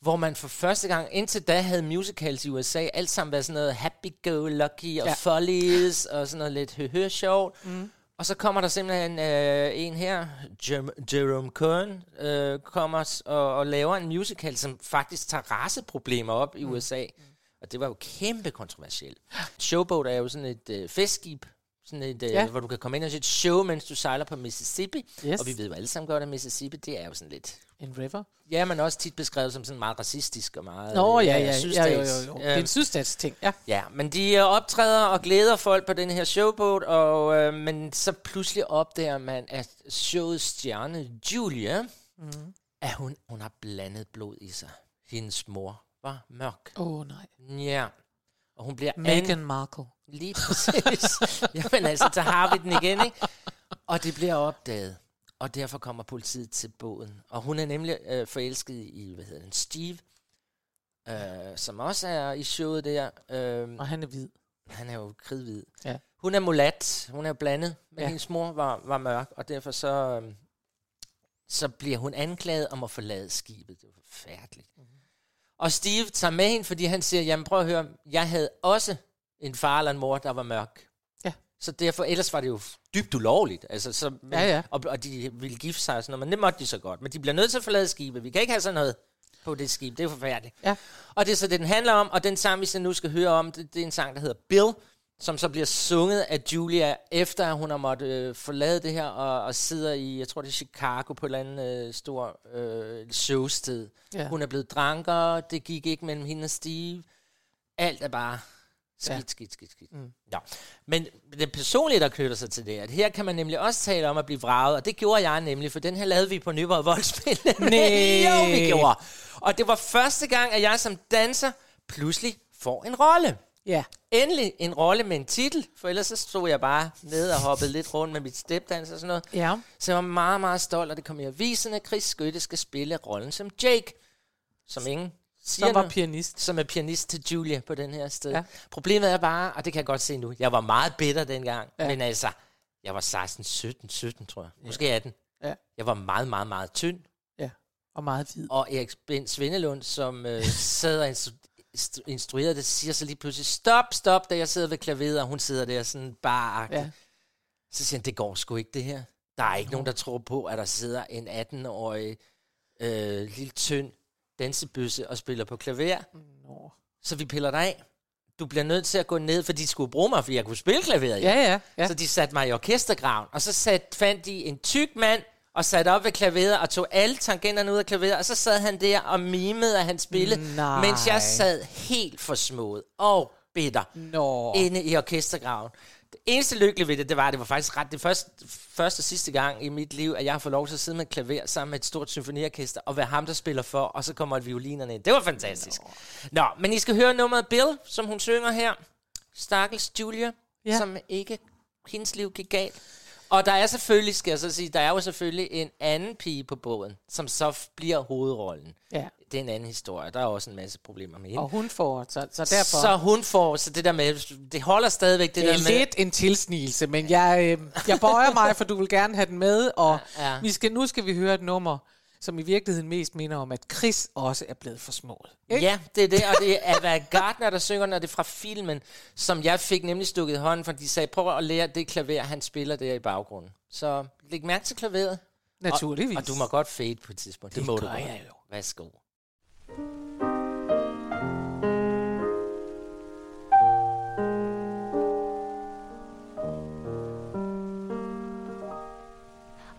Hvor man for første gang, indtil da havde musicals i USA, alt sammen været sådan noget happy-go-lucky og Ja. follies og sådan noget lidt høhø sjovt. Mm. Og så kommer der simpelthen øh, en her, Jer- Jerome Kern, øh, kommer og, og laver en musical, som faktisk tager raceproblemer op i USA. Og det var jo kæmpe kontroversielt. Showboat er jo sådan et øh, festskib, sådan et, øh, Ja. hvor du kan komme ind og se et show, mens du sejler på Mississippi. Yes. Og vi ved jo alle sammen godt, at Mississippi, det er jo sådan lidt... En river. Ja, men også tit beskrevet som sådan meget racistisk og meget... Nå, øh, ja, ja. ja, jo, sydstats. jo, jo. Øh, Det er en sydstats ting, ja. Ja, men de øh, optræder og glæder folk på den her showboat, og, øh, men så pludselig opdager man, at showets stjerne, Julia, mm. at hun, hun har blandet blod i sig. Hendes mor var mørk. Åh, oh, nej. Ja. Og hun bliver Meghan Markle. Lige præcis. Jamen altså, der har vi den igen, ikke? Og det bliver opdaget. Og derfor kommer politiet til båden. Og hun er nemlig øh, forelsket i, hvad hedder den, Steve, øh, som også er i showet der. Øh, Og han er hvid. han er jo kridhvid. Ja. Hun er mulat. Hun er blandet. Men Ja. hendes mor var, var mørk, og derfor så, øhm, så bliver hun anklaget om at forlade skibet. Det var forfærdeligt. Mhm. Mm-hmm. Og Steve tager med hende, fordi han siger, jamen prøv at høre, jeg havde også en far eller en mor, der var mørk. Ja. Så derfor, ellers var det jo dybt ulovligt. Altså, så, men, Ja, ja. Og, og de ville gifte sig og sådan noget, men det måtte de så godt. Men de bliver nødt til at forlade skibet. Vi kan ikke have sådan noget på det skib. Det er forfærdeligt. Ja. Og det er så det, den handler om, og den sang, vi så nu skal høre om, det, det er en sang, der hedder Bill, som så bliver sunget af Julia, efter hun har måttet øh, forlade det her, og, og sidder i, jeg tror det er Chicago, på et eller andet øh, stor øh, showsted. Ja. Hun er blevet dranker, det gik ikke mellem hende og Steve. Alt er bare skidt, Ja. skidt, skidt, skidt. Mm. Ja. Men det personlige, der knytter sig til det, at her kan man nemlig også tale om at blive vraget, og det gjorde jeg nemlig, for den her lavede vi på Nyborg Voldspil. Nej. jo, vi gjorde. Og det var første gang, at jeg som danser pludselig får en rolle. Ja. Endelig en rolle med en titel, for ellers så stod jeg bare nede og hoppede lidt rundt med mit stepdans og sådan noget. Ja. Så jeg var meget, meget stolt, og det kom i avisen, at Chris Skytte skal spille rollen som Jake, som ingen siger Som var noget, pianist. som er pianist til Julia på den her sted. Ja. Problemet er bare, og det kan jeg godt se nu, jeg var meget bitter dengang, Ja. men altså, jeg var 16, 17, 17 tror jeg, måske 18. Ja. Jeg var meget, meget, meget tynd, Ja. Og meget hvid. og Erik Ben Svendelund, som øh, sad og instru- instru- instruerede det, siger så lige pludselig, stop, stop, da jeg sidder ved klaveret, og hun sidder der sådan bare Ja. Så siger han, det går sgu ikke det her. Der er ikke nogen, der tror på, at der sidder en 18-årig øh, lille tynd dansebøsse og spiller på klaver. Nå. Så vi piller dig af. Du bliver nødt til at gå ned, for de skulle bruge mig, fordi jeg kunne spille klaveret. Ja, ja, ja. Så de satte mig i orkestergraven, og så sat, fandt de en tyk mand, og satte op ved klaveret, og tog alle tangenterne ud af klaveret, og så sad han der og mimede, at han spillede, Nej. mens jeg sad helt forsmået og bitter Nå. inde i orkestergraven. Det eneste lykkelige ved det, det var, at det var faktisk ret det første, første og sidste gang i mit liv, at jeg har fået lov til at sidde med et klaver sammen med et stort symfoniorkester, og være ham, der spiller for, og så kommer violinerne ind. Det var fantastisk. Nå, Nå men I skal høre nummeret Bill, som hun synger her. Stakkels Julia, Ja. som ikke, hendes liv gik galt. Og der er selvfølgelig, skal jeg så sige, der er jo selvfølgelig en anden pige på båden, som så bliver hovedrollen. Ja. Det er en anden historie. Der er også en masse problemer med hende. Og hun får, så, så derfor... Så hun får, så det der med, det holder stadigvæk det, det der er med... lidt en tilsnigelse, men jeg, øh, jeg bøjer mig, for du vil gerne have den med, og Ja, ja. Vi skal, nu skal vi høre et nummer, som i virkeligheden mest minder om, at Chris også er blevet for smået. Ikke? Ja, det er det, og det er Ava Gardner, der synger, når det er fra filmen, som jeg fik nemlig stukket i hånden, for de sagde, prøv at lære det klaver, han spiller der i baggrunden. Så læg mærke til klaveret. Naturligvis. Og, og du må godt fade på et tidspunkt. Det, Det må du godt. jeg jo. Værsgo.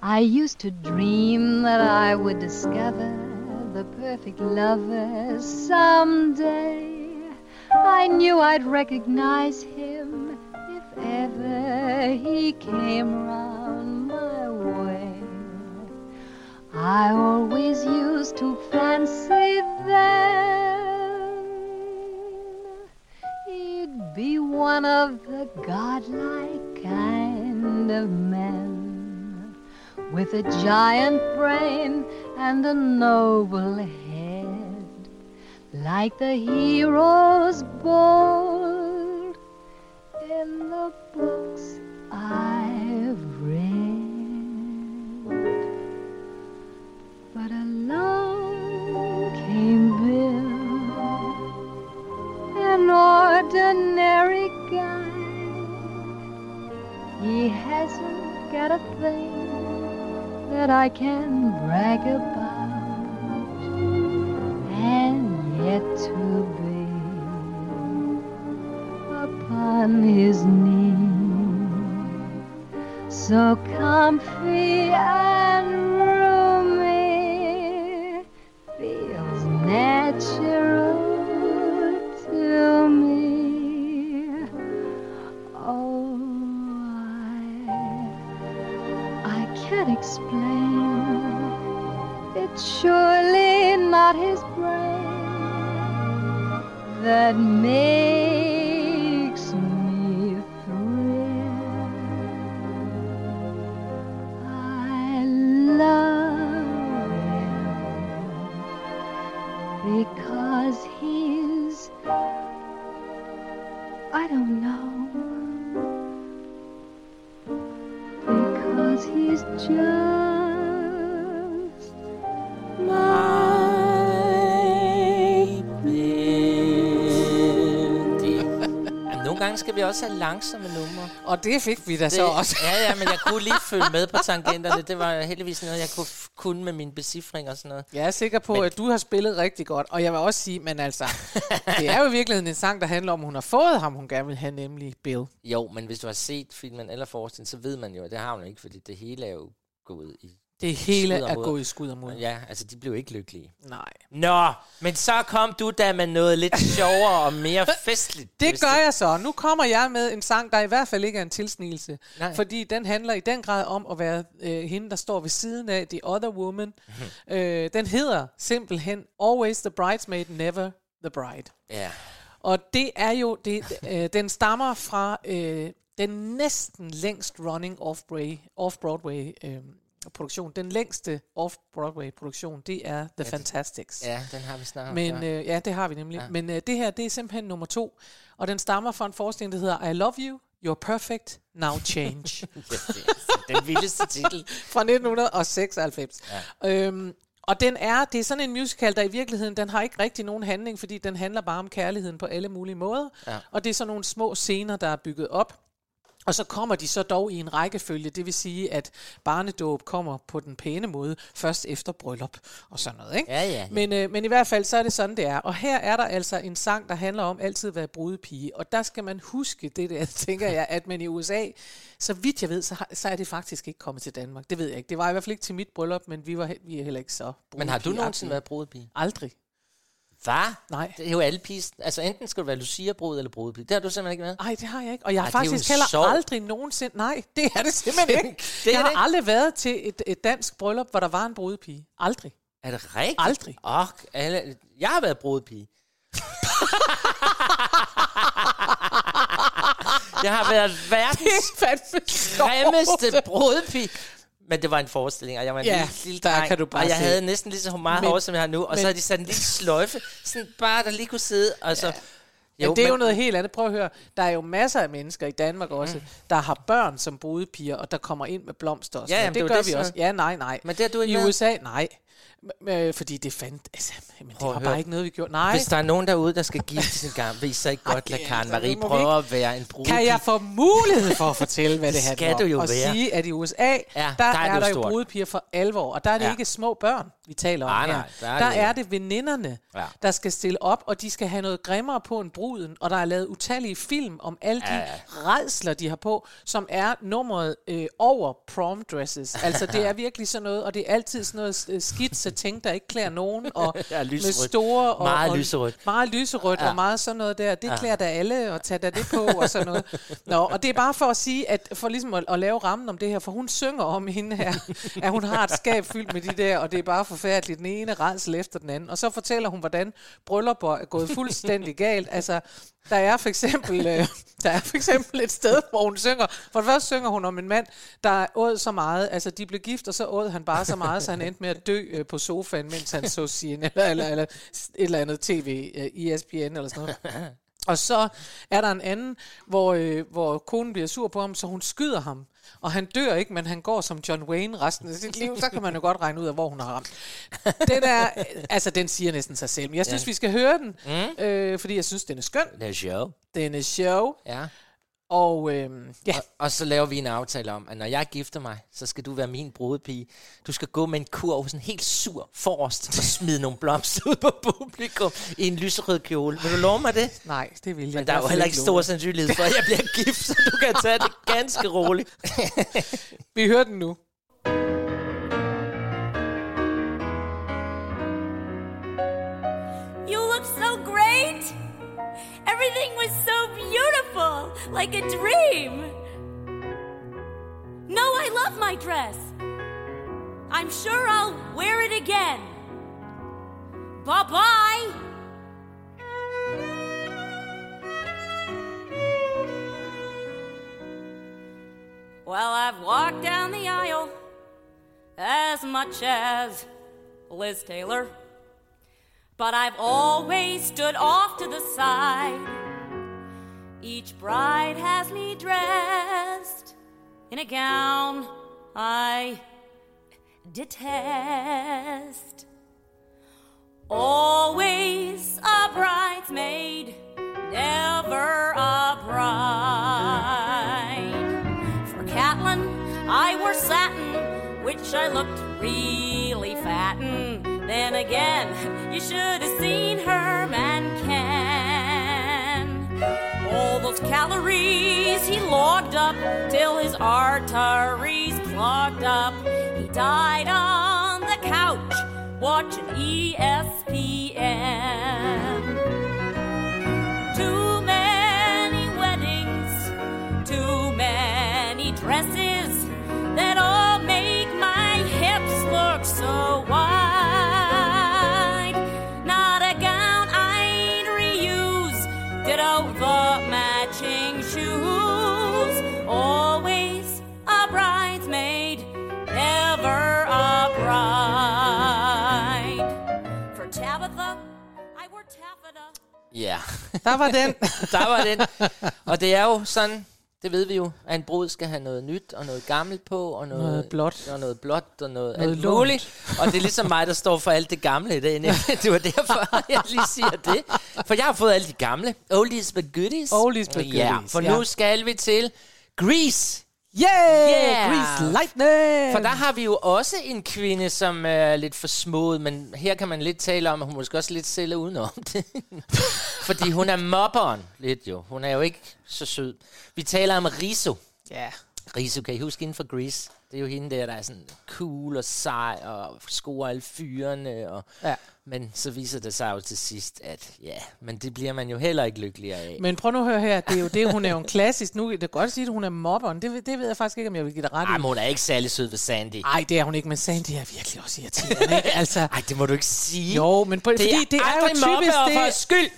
I used to dream that I would discover the perfect lover someday. I knew I'd recognize him if ever he came round. I always used to fancy then he'd be one of the godlike kind of men with a giant brain and a noble head, like the heroes bold også have langsomme numre. Og det fik vi da Det, så også. ja, ja, men jeg kunne lige følge med på tangenterne. Det var heldigvis noget, jeg kunne, kunne med min becifring og sådan noget. Jeg er sikker på, Men- at du har spillet rigtig godt. Og jeg vil også sige, men altså, det er jo i virkeligheden en sang, der handler om, at hun har fået ham, hun gerne vil have, nemlig Bill. Jo, men hvis du har set filmen eller forestillingen, så ved man jo, at det har hun ikke, fordi det hele er jo gået i... Det hele er gået i skud og mod. Ja, altså de blev ikke lykkelige. Nej. Nå, men så kom du da med noget lidt sjovere og mere festligt. Det gør jeg så. Nu kommer jeg med en sang, der i hvert fald ikke er en tilsnigelse. Nej. Fordi den handler i den grad om at være øh, hende, der står ved siden af The Other Woman. øh, den hedder simpelthen Always the Bridesmaid, Never the Bride. Ja. Og det er jo, det, øh, den stammer fra øh, den næsten længst running off-Broadway, off-Broadway øh, produktion. Den længste off-Broadway produktion, det er The Fantastics. ja, den har vi snart. Men øh, ja, det har vi nemlig. Ja. Men øh, det her, det er simpelthen nummer to. Og den stammer fra en forestilling, der hedder I Love You, You're Perfect, Now Change. den vildeste titel. fra 1996. Ja. Øhm, og den er, det er sådan en musical, der i virkeligheden, den har ikke rigtig nogen handling, fordi den handler bare om kærligheden på alle mulige måder. Ja. Og det er sådan nogle små scener, der er bygget op. Og så kommer de så dog i en rækkefølge, det vil sige, at barnedåb kommer på den pæne måde, først efter bryllup og sådan noget. Ikke? Ja, ja, ja. Men, øh, men i hvert fald, så er det sådan, det er. Og her er der altså en sang, der handler om altid at være brudepige. Og der skal man huske det der, tænker jeg, at man i USA, så vidt jeg ved, så, har, så er det faktisk ikke kommet til Danmark. Det ved jeg ikke. Det var i hvert fald ikke til mit bryllup, men vi, var, vi er heller ikke så Men har du nogensinde været brudepige? Aldrig. Hvad? Nej. Det er jo alle pis. Altså, enten skal du være Lucia-brud eller brudepige. Det har du simpelthen ikke med. Nej, det har jeg ikke. Og jeg har Ej, faktisk heller sorg. aldrig nogensinde... Nej, det er det simpelthen ikke. Det jeg har ikke. aldrig været til et, et dansk bryllup, hvor der var en brudepige. Aldrig. Er det rigtigt? Aldrig. Åh, alle, jeg har været brudepige. jeg har været verdens grimmeste brudepige. Men det var en forestilling, og jeg var en Ja, lille, lille der dreng, kan du bare og jeg se. havde næsten lige så meget Men- hår, som jeg har nu, og så men- havde de sat en lille sløjfe, sådan bare der lige kunne sidde, og så... Jo, men det er jo noget helt andet. Prøv at høre. Der er jo masser af mennesker i Danmark også, mm. der har børn som brudepiger, og der kommer ind med blomster og sådan Ja, jamen, det, det er gør det, vi så- også. Ja, nej, nej. Men det har du I været. USA, nej. Øh, fordi det fandt... Altså, men det Prøv at var høre. bare ikke noget, vi gjorde. Nej. Hvis der er nogen derude, der skal give sin gang, vil I så ikke godt lade Karen Marie det må vi prøve at være en brudepige? Kan jeg få mulighed for at fortælle, hvad det Skal handler om? du jo og være. sige, at i USA, Ja, der, der er der det er, jo der jo stort. brudepiger for alvor, og der er det Ja. ikke små børn, vi taler om Nej, her. nej, der er der det- er det veninderne, Ja. der skal stille op, og de skal have noget grimmere på en bruden, og der er lavet utallige film om alle de Ja, ja. redsler, de har på, som er nummeret øh, over prom dresses. Altså, det er virkelig sådan noget, og det er altid sådan noget øh, skidt, så tænk, der ikke klæder nogen, og Ja, med store... Og, Meget og, lyserødt. Meget lyserødt, Ja. og meget sådan noget der. Det klæder da alle, og tage da det på, og sådan noget. Nå, og det er bare for at sige, at for ligesom at, at lave rammen om det her, for hun synger om hende her, at hun har et skab fyldt med de der, og det er bare forfærdeligt, den ene redsel efter den anden. Og så fortæller hun, hvordan bryllupper er gået fuldstændig galt. Altså, der er for eksempel, øh, der er for eksempel et sted, hvor hun synger, for det første synger hun om en mand, der åd så meget, altså de blev gift, og så åd han bare så meget, så han endte med at dø øh, på sofaen, mens han så sin, eller, eller, eller et eller andet tv, øh, ESPN eller sådan noget. Og så er der en anden, hvor, øh, hvor konen bliver sur på ham, så hun skyder ham. Og han dør ikke, men han går som John Wayne resten af sit liv. Så kan man jo godt regne ud af, hvor hun har ramt. Den er, altså den siger næsten sig selv. Jeg synes, vi skal høre den, mm. øh, fordi jeg synes, den er skøn. Det er sjovt. Den er sjov. Ja. Og øh, ja, Og, og så laver vi en aftale om, at når jeg gifter mig, så skal du være min brudepige. Du skal gå med en kurv, sådan helt sur forrest, og smide nogle blomster ud på publikum i en lyserød kjole. Vil du love mig det? nej, det vil jeg Men der er jo heller ikke stor sandsynlighed for, at jeg bliver gift, så du kan tage det ganske roligt. Vi hører den nu. You look so great. Everything was beautiful, like a dream. No, I love my dress. I'm sure I'll wear it again. Bye bye. Well, I've walked down the aisle as much as Liz Taylor. But I've always stood off to the side. Each bride has me dressed in a gown I detest. Always a bridesmaid, never a bride. For Catlin, I wore satin, which I looked really fatten. Then again, you should have seen her calories he logged up till his arteries clogged up. He died on the couch watching ESPN. Ja, Der var den. der var den. Og det er jo sådan, det ved vi jo, at en brud skal have noget nyt og noget gammelt på. Og noget, Noget blåt. Og noget blåt og noget, Noget alt muligt. Og det er ligesom mig, der står for alt det gamle i dag. Det var derfor, jeg lige siger det. For jeg har fået alle de gamle. Oldies but goodies. Oldies but Ja, goodies, for ja. nu skal vi til Grease. Yeah! Yeah! Grease lightning! For der har vi jo også en kvinde, som er lidt for smået, men her kan man lidt tale om, at hun måske også lidt sælger udenom det. Fordi hun er mobberen lidt jo. Hun er jo ikke så sød. Vi taler om Riso. Ja. Riso, kan I huske inden for Grease? Det er jo hende der, der er sådan cool og sej og scorer alle fyrene. Og, Ja. Men så viser det sig jo til sidst, at ja, men det bliver man jo heller ikke lykkeligere af. Men prøv nu at høre her, det er jo det, hun er jo en klassisk, nu det kan godt sige, at hun er mobberen, det, ved- det ved jeg faktisk ikke, om jeg vil give dig ret Ej, i. men hun er ikke særlig sød ved Sandy. Nej, det er hun ikke, men Sandy er virkelig også irriterende, ikke? Altså, Ej, det må du ikke sige. jo, men på, det fordi er det er jo typisk det... skyld.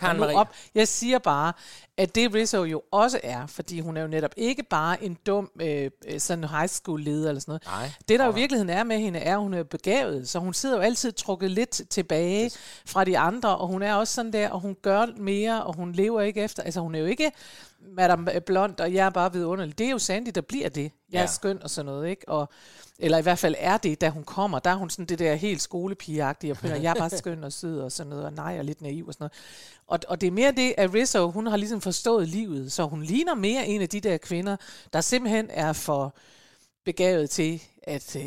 Karen Marie. op. Jeg siger bare, at det Rizzo jo også er, fordi hun er jo netop ikke bare en dum øh, øh, sådan high school leder eller sådan noget. Nej. Det der jo i virkeligheden er med hende, er, at hun er begavet, så hun sidder jo altid trukket lidt tilbage fra de andre, og hun er også sådan der, og hun gør mere, og hun lever ikke efter, altså hun er jo ikke Madame Blond, og jeg er bare vidunderlig. Det er jo Sandy, der bliver det. Jeg er Ja. skøn og sådan noget, ikke? Og, eller i hvert fald er det, da hun kommer, der er hun sådan det der helt skolepigeagtige, og begynder, jeg er bare skøn og sød og sådan noget, og nej, og lidt naiv og sådan noget. Og, og det er mere det, at Rizzo, hun har ligesom forstået livet, så hun ligner mere en af de der kvinder, der simpelthen er for begavet til, at, øh,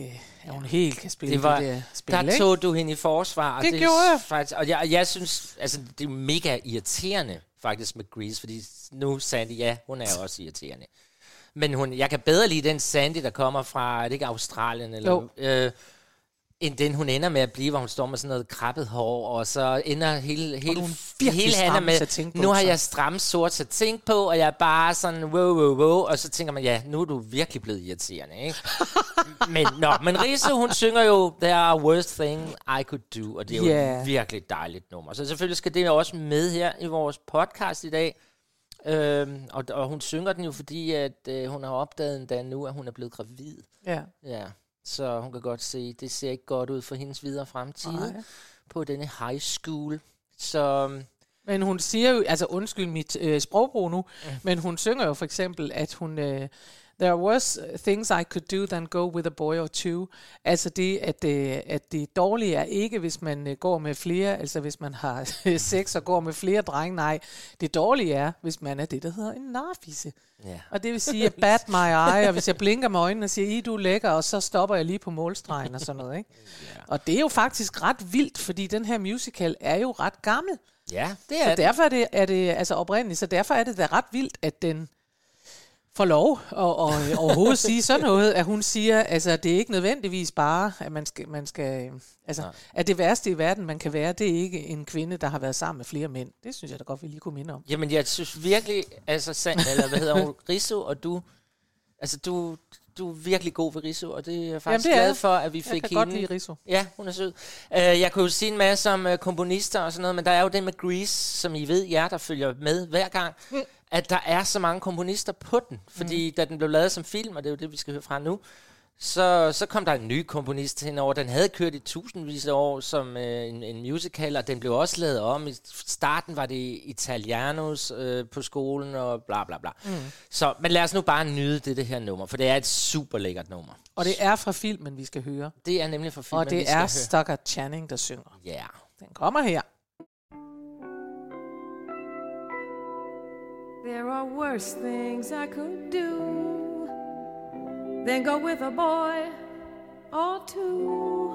at hun helt kan spille Det var, det der spil, der ikke? tog du hende i forsvar. Og Det er gjorde jeg. Faktisk, og jeg, jeg synes, altså, det er mega irriterende faktisk med Grease, fordi nu Sandy, ja, hun er også irriterende. Men hun, jeg kan bedre lide den Sandy, der kommer fra, er det ikke Australien? Eller, Jo. øh, end den, hun ender med at blive, hvor hun står med sådan noget krabbet hår, og så ender hele, hele, hele handler med, nu har jeg stramt sort satin på, og jeg er bare sådan, wow, wow, wow, og så tænker man, ja, nu er du virkelig blevet irriterende, ikke? men, nå, men Riso, hun synger jo, there are worst thing I could do, og det er jo Ja. et virkelig dejligt nummer. Så selvfølgelig skal det også med her i vores podcast i dag. Øhm, og, og hun synger den jo, fordi at øh, hun har opdaget endda nu, at hun er blevet gravid. Ja. Ja, så hun kan godt se, det ser ikke godt ud for hendes videre fremtid Nej. på denne high school. Så øhm, Men hun siger jo, altså undskyld mit øh, sprogbrug nu, mm. men hun synger jo for eksempel, at hun, øh, there was things I could do than go with a boy or two. Altså det, at, øh, at det dårlige er ikke, hvis man øh, går med flere, altså hvis man har sex og går med flere drenge, nej. Det dårlige er, hvis man er det, der hedder en narfisse. ja. Og det vil sige, at bat my eye, og hvis jeg blinker med øjnene og siger, I du er lækker, og så stopper jeg lige på målstregen og sådan noget. Ikke? Og det er jo faktisk ret vildt, fordi den her musical er jo ret gammel. ja, det Så er det. derfor er det, er det altså oprindeligt, så derfor er det da ret vildt, at den får lov at, og, overhovedet sige sådan noget, at hun siger, altså det er ikke nødvendigvis bare, at man skal, man skal altså, at det værste i verden, man kan være, det er ikke en kvinde, der har været sammen med flere mænd. Det synes jeg da godt, vi lige kunne minde om. Jamen, jeg synes virkelig, altså, Sand, eller hvad hedder hun, Riso, og du, altså, du, du er virkelig god ved Riso, og det er jeg faktisk det er glad jeg. for, at vi Jeg fik kan hende. godt lide Rizzo. Ja, hun er sød. Uh, jeg kunne jo sige en masse om uh, komponister og sådan noget, men der er jo det med Grease, som I ved, jer der følger med hver gang, mm. At der er så mange komponister på den. Fordi mm. da den blev lavet som film, og det er jo det, vi skal høre fra nu, så, så kom der en ny komponist henover. Den havde kørt i tusindvis af år som øh, en, en musical, og den blev også lavet om. I starten var det Italianos øh, på skolen og bla bla bla. Mm. Så, men lad os nu bare nyde det, det her nummer, for det er et super lækkert nummer. Og det er fra filmen, vi skal høre. Det er nemlig for filmen, Og det vi skal er. Stockard Channing, der synger. Ja. Yeah. Den kommer her. There are worse things I could do than go with a boy or two.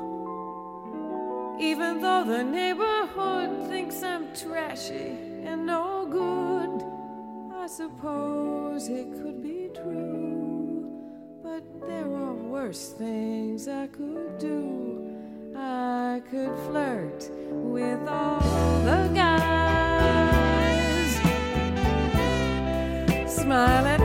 Even though the neighborhood thinks I'm trashy and no good, I suppose it could be true. But there are worse things I could do. I could flirt with all the guys smiling.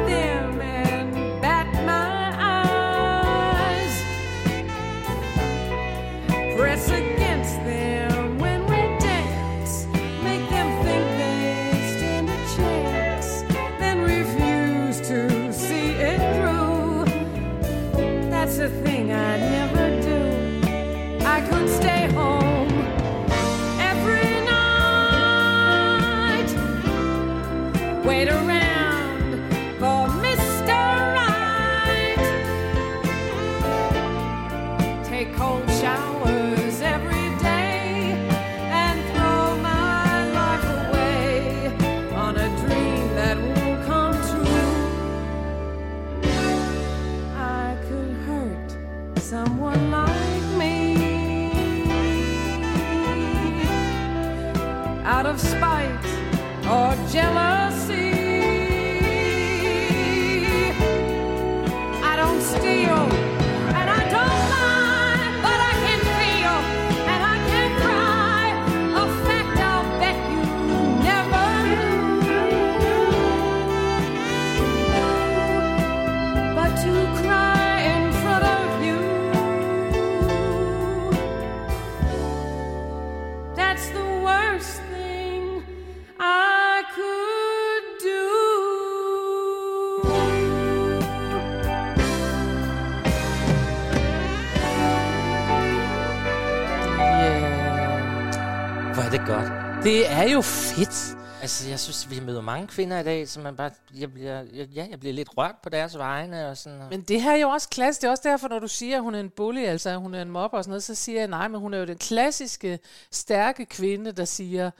Det er jo fedt. Altså, jeg synes, vi møder mange kvinder i dag, som man bare... Jeg bliver, jeg, ja, jeg bliver lidt rørt på deres vegne og sådan. Men det her er jo også klasse. Det er også derfor, når du siger, at hun er en bully, altså at hun er en mobber og sådan noget, så siger jeg nej, men hun er jo den klassiske, stærke kvinde, der siger,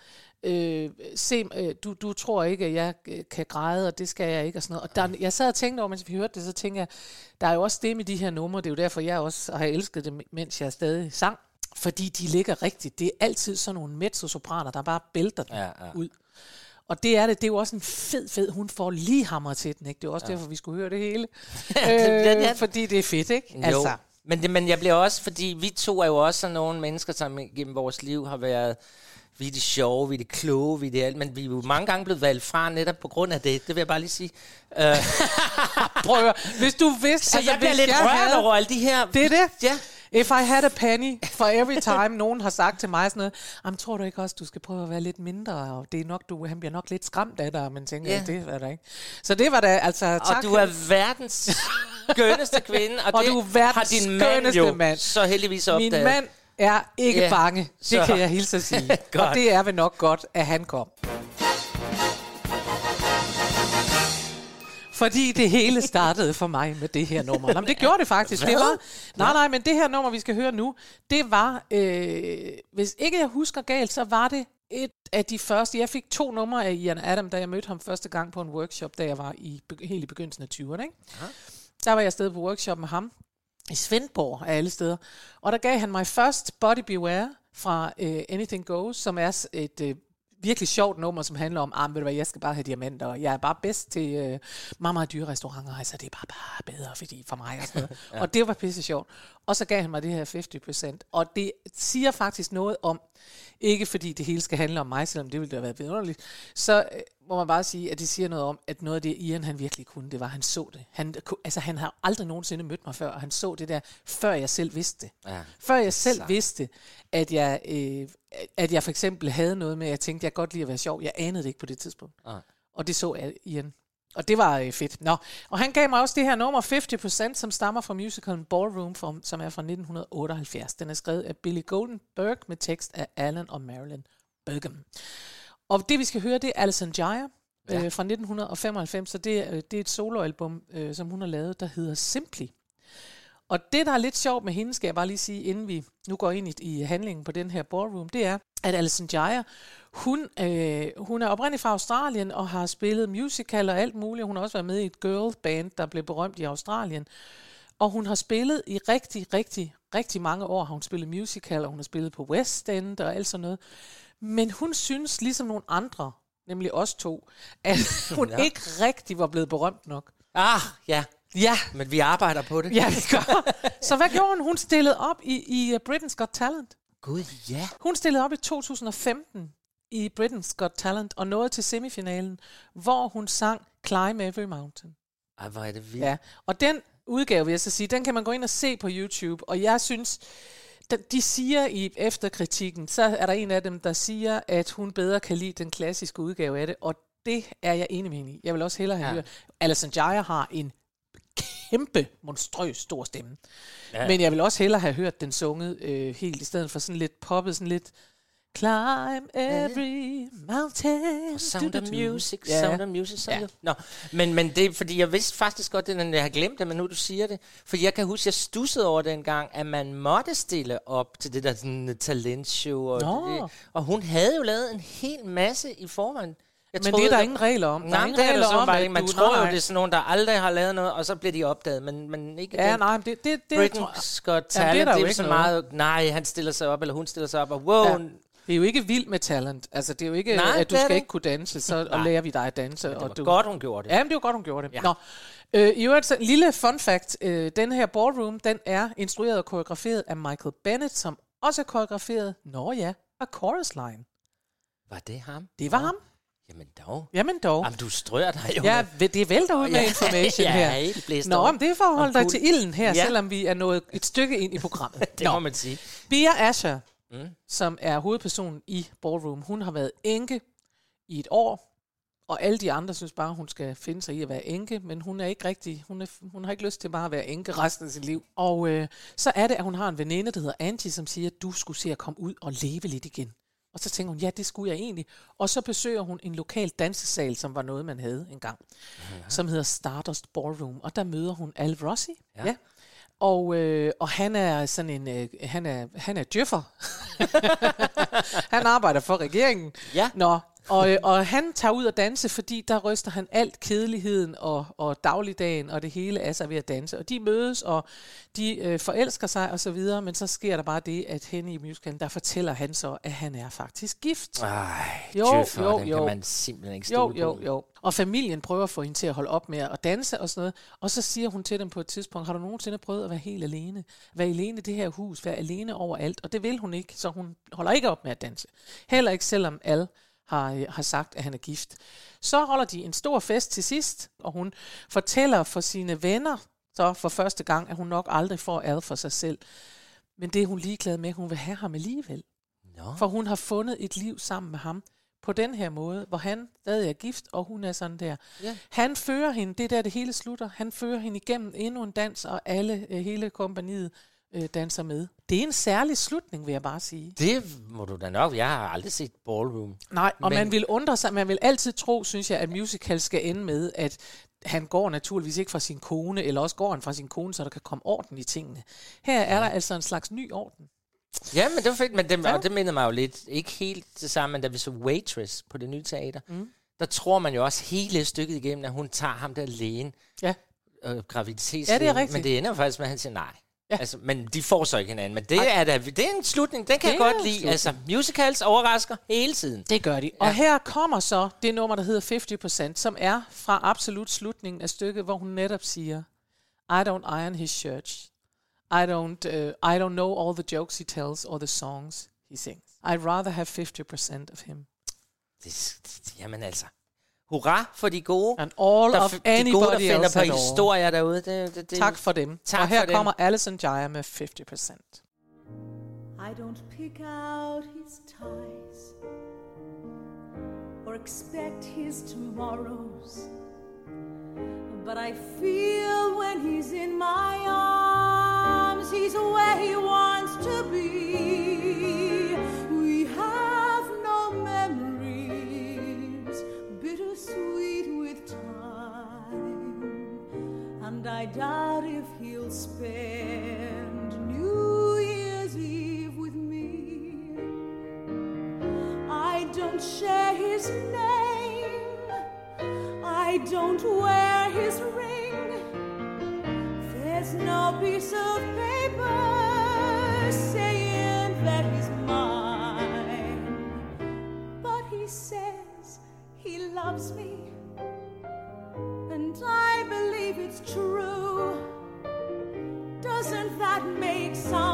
øh, se, øh, du, du tror ikke, at jeg øh, kan græde, og det skal jeg ikke, og sådan noget. Og der, jeg sad og tænkte over, mens vi hørte det, så tænkte jeg, der er jo også det med de her numre, det er jo derfor, jeg også har elsket det, mens jeg stadig sang, fordi de ligger rigtigt. Det er altid sådan nogle mezzosopraner, der bare bælter den Ja, ja. ud. Og det er det. Det er jo også en fed, fed... Hun får lige hammer til den, ikke? Det er også ja. derfor, vi skulle høre det hele. øh, fordi det er fedt, ikke? Jo. Altså, Men, det, men jeg bliver også, fordi vi to er jo også sådan nogle mennesker, som gennem vores liv har været vi er de sjove, vi er de kloge, vi er det alt, men vi er jo mange gange blevet valgt fra netop på grund af det. Det vil jeg bare lige sige. Uh, prøv at høre. Hvis du vidste... så jeg bliver lidt rørt havde- over alle de her... Det er det. Ja. If I had a penny for every time, nogen har sagt til mig sådan noget, Jamen, tror du ikke også, du skal prøve at være lidt mindre, og det er nok, du, han bliver nok lidt skræmt af dig, men tænker, yeah. det er der ikke. Så det var da, altså, Og tak. du er verdens skønneste kvinde, og, Og det du er verdens har din mand jo mand. så heldigvis opdaget. Min mand er ikke Ja, bange. Det så- kan jeg hilse at sige. Og det er vel nok godt, at han kom. Fordi det hele startede for mig med det her nummer. Nå, men det gjorde det faktisk. Det var, nej, nej, men det her nummer, vi skal høre nu, det var, øh, hvis ikke jeg husker galt, så var det et af de første. Jeg fik to numre af Ian Adam, da jeg mødte ham første gang på en workshop, da jeg var i, helt i begyndelsen af 20'erne. Ikke? Der var jeg afsted på workshop med ham i Svendborg af alle steder. Og der gav han mig først Body Beware fra uh, Anything Goes, som er et uh, virkelig sjovt nummer, som handler om, ah, ved du hvad, jeg skal bare have diamanter, og jeg er bare bedst til uh, meget, meget dyre restauranter, altså det er bare, bare bedre fordi for mig og sådan noget. ja. Og det var pisse sjovt. Og så gav han mig det her 50%, og det siger faktisk noget om, ikke fordi det hele skal handle om mig, selvom det ville da været vidunderligt, så øh, må man bare sige, at det siger noget om, at noget af det, Ian han virkelig kunne, det var, at han så det. Han, altså, han har aldrig nogensinde mødt mig før, og han så det der, før jeg selv vidste det. Ja. Før jeg selv Sejt. vidste, at jeg, øh, at jeg for eksempel havde noget med, at jeg tænkte, jeg kan godt lide at være sjov. Jeg anede det ikke på det tidspunkt. Nej. Og det så jeg Ian. Og det var øh, fedt. Nå. Og han gav mig også det her nummer 50%, som stammer fra musicalen Ballroom, from, som er fra 1978. Den er skrevet af Billy Goldenberg med tekst af Alan og Marilyn Bergam. Og det vi skal høre, det er Alison Jaya ja. Øh, fra 1995, så det, er- øh, det er et soloalbum, øh, som hun har lavet, der hedder Simply. Og det, der er lidt sjovt med hende, skal jeg bare lige sige, inden vi nu går ind i, i handlingen på den her ballroom, det er, at Alison Jaya, hun, øh, hun er oprindeligt fra Australien og har spillet musical og alt muligt. Hun har også været med i et girl band, der blev berømt i Australien. Og hun har spillet i rigtig, rigtig, rigtig mange år. Har hun spillet musical, og hun har spillet på West End og alt sådan noget. Men hun synes, ligesom nogle andre, nemlig os to, at hun Ja. ikke rigtig var blevet berømt nok. Ah, ja. Ja. Men vi arbejder på det. Ja, vi gør. Så hvad gjorde hun? Hun stillede op i, i uh, Britain's Got Talent. Gud, ja. Hun stillede op i 2015 i Britain's Got Talent og nåede til semifinalen, hvor hun sang Climb Every Mountain. Ej, hvor er det vildt. Ja, og den udgave, vil jeg så sige, den kan man gå ind og se på YouTube, og jeg synes, de siger i efterkritikken, så er der en af dem, der siger, at hun bedre kan lide den klassiske udgave af det, og det er jeg enig med hende i. Jeg vil også hellere have ja. hørt. Alison Jaya har en kæmpe, monstrøs stor stemme. Ja. Men jeg vil også hellere have hørt den sunget øh, helt, i stedet for sådan lidt poppet, sådan lidt Climb every mountain. Sound of. Music, Ja. Sound of Music. Sound Ja. of... Nå, men, men det er, fordi jeg vidste faktisk godt, det, jeg har glemt det, men nu du siger det. For jeg kan huske, jeg stussede over den gang, at man måtte stille op til det der sådan, talentshow. Og, Nå. det, og hun havde jo lavet en hel masse i forvejen. Jeg Men det er der ingen regler om. Der er Nej, ingen det er regler der så om, bare at. Man du- tror jo, nej. det er sådan nogen, der aldrig har lavet noget, og så bliver de opdaget, men, men ikke Ja, den. nej, men det, det, det, Britain's tror jeg- Got Jamen, det er Talent, det er jo jo ikke så noget. meget, nej, han stiller sig op, eller hun stiller sig op, og wow, Ja. Det er jo ikke vildt med talent. Altså, det er jo ikke, Nej, at du det skal det ikke kunne danse, så og lærer vi dig at danse. det og var du... godt, hun gjorde det. Ja, men det var godt, hun gjorde det. Ja. Ja. Nå, øh, i øvrigt, så en lille fun fact. Øh, den her ballroom, den er instrueret og koreograferet af Michael Bennett, som også er koreograferet, nå ja, af Chorus Line. Var det ham? Det var ham. Jamen dog. Jamen dog. Jamen, du strør dig jo. Ja, det vælter ud med information ja, her. helt Nå, men det er for at holde Og dig til ilden her, Ja. selvom vi er nået et stykke ind i programmet. det må man sige. Bia Asher, mm. som er hovedpersonen i Ballroom, hun har været enke i et år, og alle de andre synes bare, hun skal finde sig i at være enke, men hun er ikke rigtig, hun, er, hun har ikke lyst til bare at være enke resten af sit liv. Og øh, så er det, at hun har en veninde, der hedder Angie, som siger, at du skulle se at komme ud og leve lidt igen. Og så tænker hun, ja, det skulle jeg egentlig. Og så besøger hun en lokal dansesal, som var noget, man havde engang, ja. som hedder Stardust Ballroom. Og der møder hun Al Rossi. Ja. ja. Og, øh, og han er sådan en, øh, han er, han er djøffer. han arbejder for regeringen. Ja. Nå, og, øh, og han tager ud og danse, fordi der ryster han alt kedeligheden og, og dagligdagen og det hele af sig ved at danse. Og de mødes, og de øh, forelsker sig og så videre, men så sker der bare det, at hen i musicalen, der fortæller han så, at han er faktisk gift. Ej, Jo, Jøffer, jo, den jo. kan man simpelthen ikke Jo, stole jo, på. jo. Og familien prøver at få hende til at holde op med at danse og sådan noget. Og så siger hun til dem på et tidspunkt, har du nogensinde prøvet at være helt alene? Være alene i det her hus, være alene overalt. Og det vil hun ikke, så hun holder ikke op med at danse. Heller ikke selvom Al har, øh, har sagt, at han er gift. Så holder de en stor fest til sidst, og hun fortæller for sine venner, så for første gang, at hun nok aldrig får Al for sig selv. Men det er hun ligeglad med, hun vil have ham alligevel. Nå. For hun har fundet et liv sammen med ham på den her måde, hvor han stadig er gift, og hun er sådan der. Ja. Han fører hende, det er der det hele slutter, han fører hende igennem endnu en dans, og alle, øh, hele kompaniet øh, danser med. Det er en særlig slutning, vil jeg bare sige. Det må du da nok. Jeg har aldrig set Ballroom. Nej, og Men- man vil undre sig, man vil altid tro, synes jeg, at musical skal ende med, at han går naturligvis ikke fra sin kone, eller også går han fra sin kone, så der kan komme orden i tingene. Her er der altså en slags ny orden. Ja, men det var fedt, men det, Ja. ja. og det mindede mig jo lidt, ikke helt det samme, men da vi så Waitress på det nye teater, mm. der tror man jo også hele stykket igennem, at hun tager ham der lægen, Ja. øh, graviditets Ja, det er rigtigt. Men det ender faktisk med, at han siger nej. Ja. Altså, men de får så ikke hinanden. Men det er, da, det er en slutning, den kan Det jeg godt lide. slutning. Altså, musicals overrasker hele tiden. Det gør de. Og Ja. her kommer så det nummer, der hedder 50%, som er fra absolut slutningen af stykket, hvor hun netop siger, I don't iron his shirts. I don't, uh, I don't know all the jokes he tells or the songs he sings. I'd rather have 50% of him. Det, det, jamen altså, hurra for de gode. And all der, of f- de gode, der anybody finder else på at all. historier derude. Det, det, det, Tak for dem. Tak og her for dem. kommer Alison Jaya med 50%. I don't pick out his ties or expect his tomorrows, but I feel when he's in my arms, he's where he wants to be. And I doubt if he'll spend New Year's Eve with me. I don't share his name, I don't wear his ring. There's no piece of paper saying that he's mine, but he says he loves me and I believe it's true. Doesn't that make someone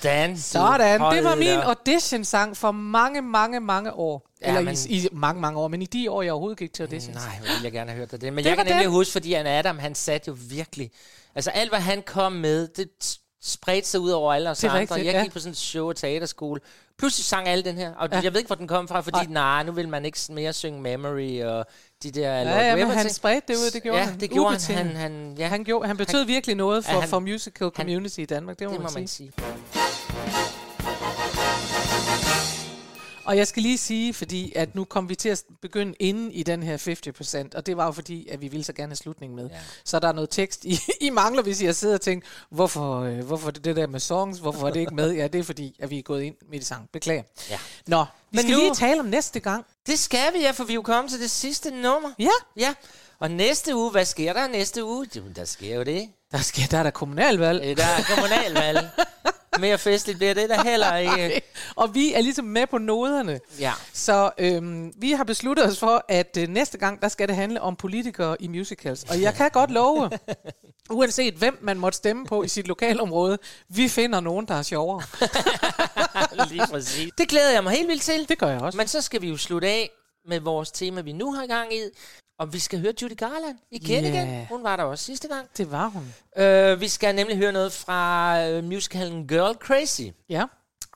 Sådan. Sådan, det var min audition-sang for mange, mange, mange år. Ja, Eller men- i, i mange, mange år, men i de år, jeg overhovedet gik til auditions. Nej, hvor ville jeg gerne have hørt dig det. Men Det jeg kan nemlig den. huske, fordi han Adam, han satte jo virkelig... Altså alt, hvad han kom med, det spredte sig ud over alle os andre. rigtigt, jeg ja. gik på sådan et show og teaterskole. Pludselig sang alle den her, og Ja. ja. jeg ved ikke, hvor den kom fra, fordi Nej. nej, nu vil man ikke mere synge Memory og de der Ja, Lord ja, men han ting. spredte det ud, det gjorde ja, han. det gjorde han. Ubetinget. Han, han, ja, Han, gjorde, han betød Han- virkelig noget for, Ja, han- for musical community i Danmark, det må, det man, må man sige. Og jeg skal lige sige, fordi at nu kom vi til at begynde inden i den her 50%, og det var jo fordi, at vi ville så gerne have slutningen med. Ja. Så der er noget tekst, I, I mangler, hvis I har siddet og tænkt, hvorfor, øh, hvorfor det, det der med songs, hvorfor er det ikke med? Ja, det er fordi, at vi er gået ind midt i sang. Beklager. Ja. Nå, vi Men skal nu- lige tale om næste gang. Det skal vi, ja, for vi er jo kommet til det sidste nummer. Ja. Ja, og næste uge, hvad sker der næste uge? Jo, der sker jo det. Der, skal, der er der kommunalvalg. Øh, Der er kommunalvalg. Mere festligt bliver det der heller ikke. og vi er ligesom med på noderne. Ja. Så øhm, vi har besluttet os for, at øh, næste gang, der skal det handle om politikere i musicals. Og jeg kan godt love, uanset hvem man måtte stemme på i sit lokalområde, vi finder nogen, der er sjovere. Lige præcis. Det glæder jeg mig helt vildt til. Det gør jeg også. Men så skal vi jo slutte af med vores tema, vi nu har gang i. Og vi skal høre Judy Garland igen Ja. igen. Hun var der også sidste gang. Det var hun. Uh, vi skal nemlig høre noget fra uh, musicalen Girl Crazy. Ja.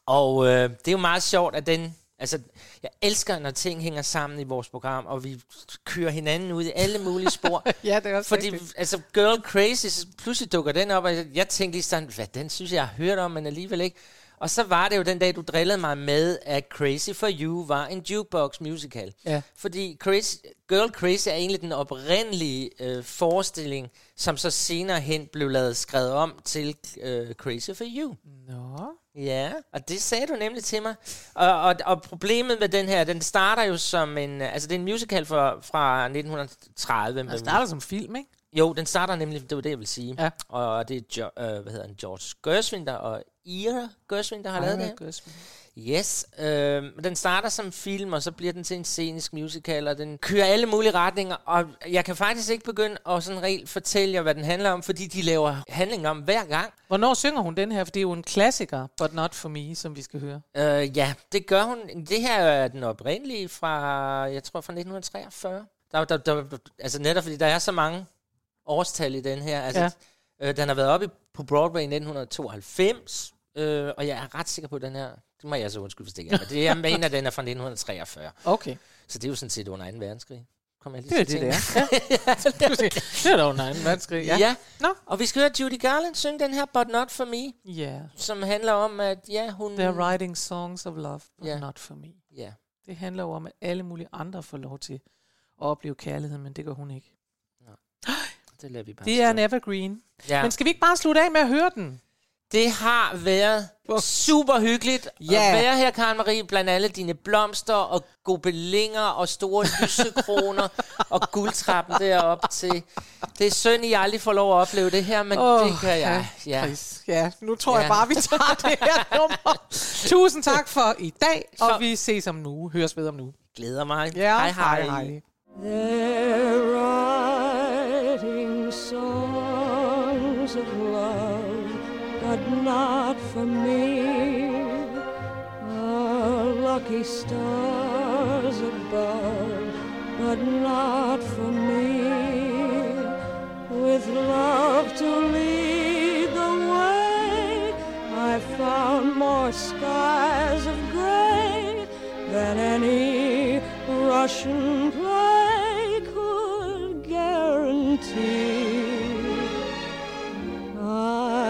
Og uh, det er jo meget sjovt, at den... Altså, jeg elsker, når ting hænger sammen i vores program, og vi kører hinanden ud i alle mulige spor. ja, det er også Fordi, rigtigt. altså, Girl Crazy, så pludselig dukker den op, og jeg, jeg tænkte lige sådan, hvad, den synes jeg, jeg har hørt om, men alligevel ikke. Og så var det jo den dag, du drillede mig med, at Crazy for You var en jukebox musical. Ja. Fordi Crazy, Girl Crazy er egentlig den oprindelige øh, forestilling, som så senere hen blev lavet skrevet om til øh, Crazy for You. Nå. Ja, og det sagde du nemlig til mig. Og, og, og problemet med den her, den starter jo som en... Altså, det er en musical fra, fra 1930. Den starter som film, ikke? Jo, den starter nemlig, det var det, jeg vil sige. Ja. Og det er jo, øh, hvad hedder han, George Gershwin, der, og Ira Gershwin, der har lavet det. Gershwin. Yes, øh, den starter som film, og så bliver den til en scenisk musical, og den kører alle mulige retninger, og jeg kan faktisk ikke begynde at sådan reelt fortælle jer, hvad den handler om, fordi de laver handling om hver gang. Hvornår synger hun den her? For det er jo en klassiker, but not for me, som vi skal høre. Øh, ja, det gør hun. Det her er den oprindelige fra, jeg tror fra 1943. Der, der, der, altså netop fordi der er så mange årstal i den her. Altså, Ja. øh, den har været oppe på Broadway i 1992, øh, og jeg er ret sikker på, at den her, det må jeg så undskylde, hvis det ikke er, det, jeg mener, at den er fra 1943. Okay. Så det er jo sådan set under 2. verdenskrig. Kommer jeg lige Det er til det, det er. Ja. det er da under en verdenskrig. Ja. Ja. Nå. Og vi skal høre Judy Garland synge den her, But Not For Me, Ja. som handler om, at ja, hun... They're writing songs of love, but Ja. not for me. Ja. Det handler jo om, at alle mulige andre får lov til at opleve kærlighed, men det gør hun ikke. Det lader vi bare Det er en evergreen. Ja. Men skal vi ikke bare slutte af med at høre den? Det har været super hyggeligt Ja. at være her, Karen Marie, blandt alle dine blomster og gobelinger og store lysekroner og guldtrappen deroppe til. Det er synd, I aldrig får lov at opleve det her, men Åh, det kan jeg. Ja. Ja, nu tror jeg Ja. bare, vi tager det her nummer. Tusind tak for i dag, og Så- vi ses om nu. Høres ved om nu. Glæder mig. Ja, hej hej. hej, hej. They're writing songs of love, but not for me. Are lucky stars above, but not for me. With love to lead the way, I found more skies of gray than any Russian play could guarantee. I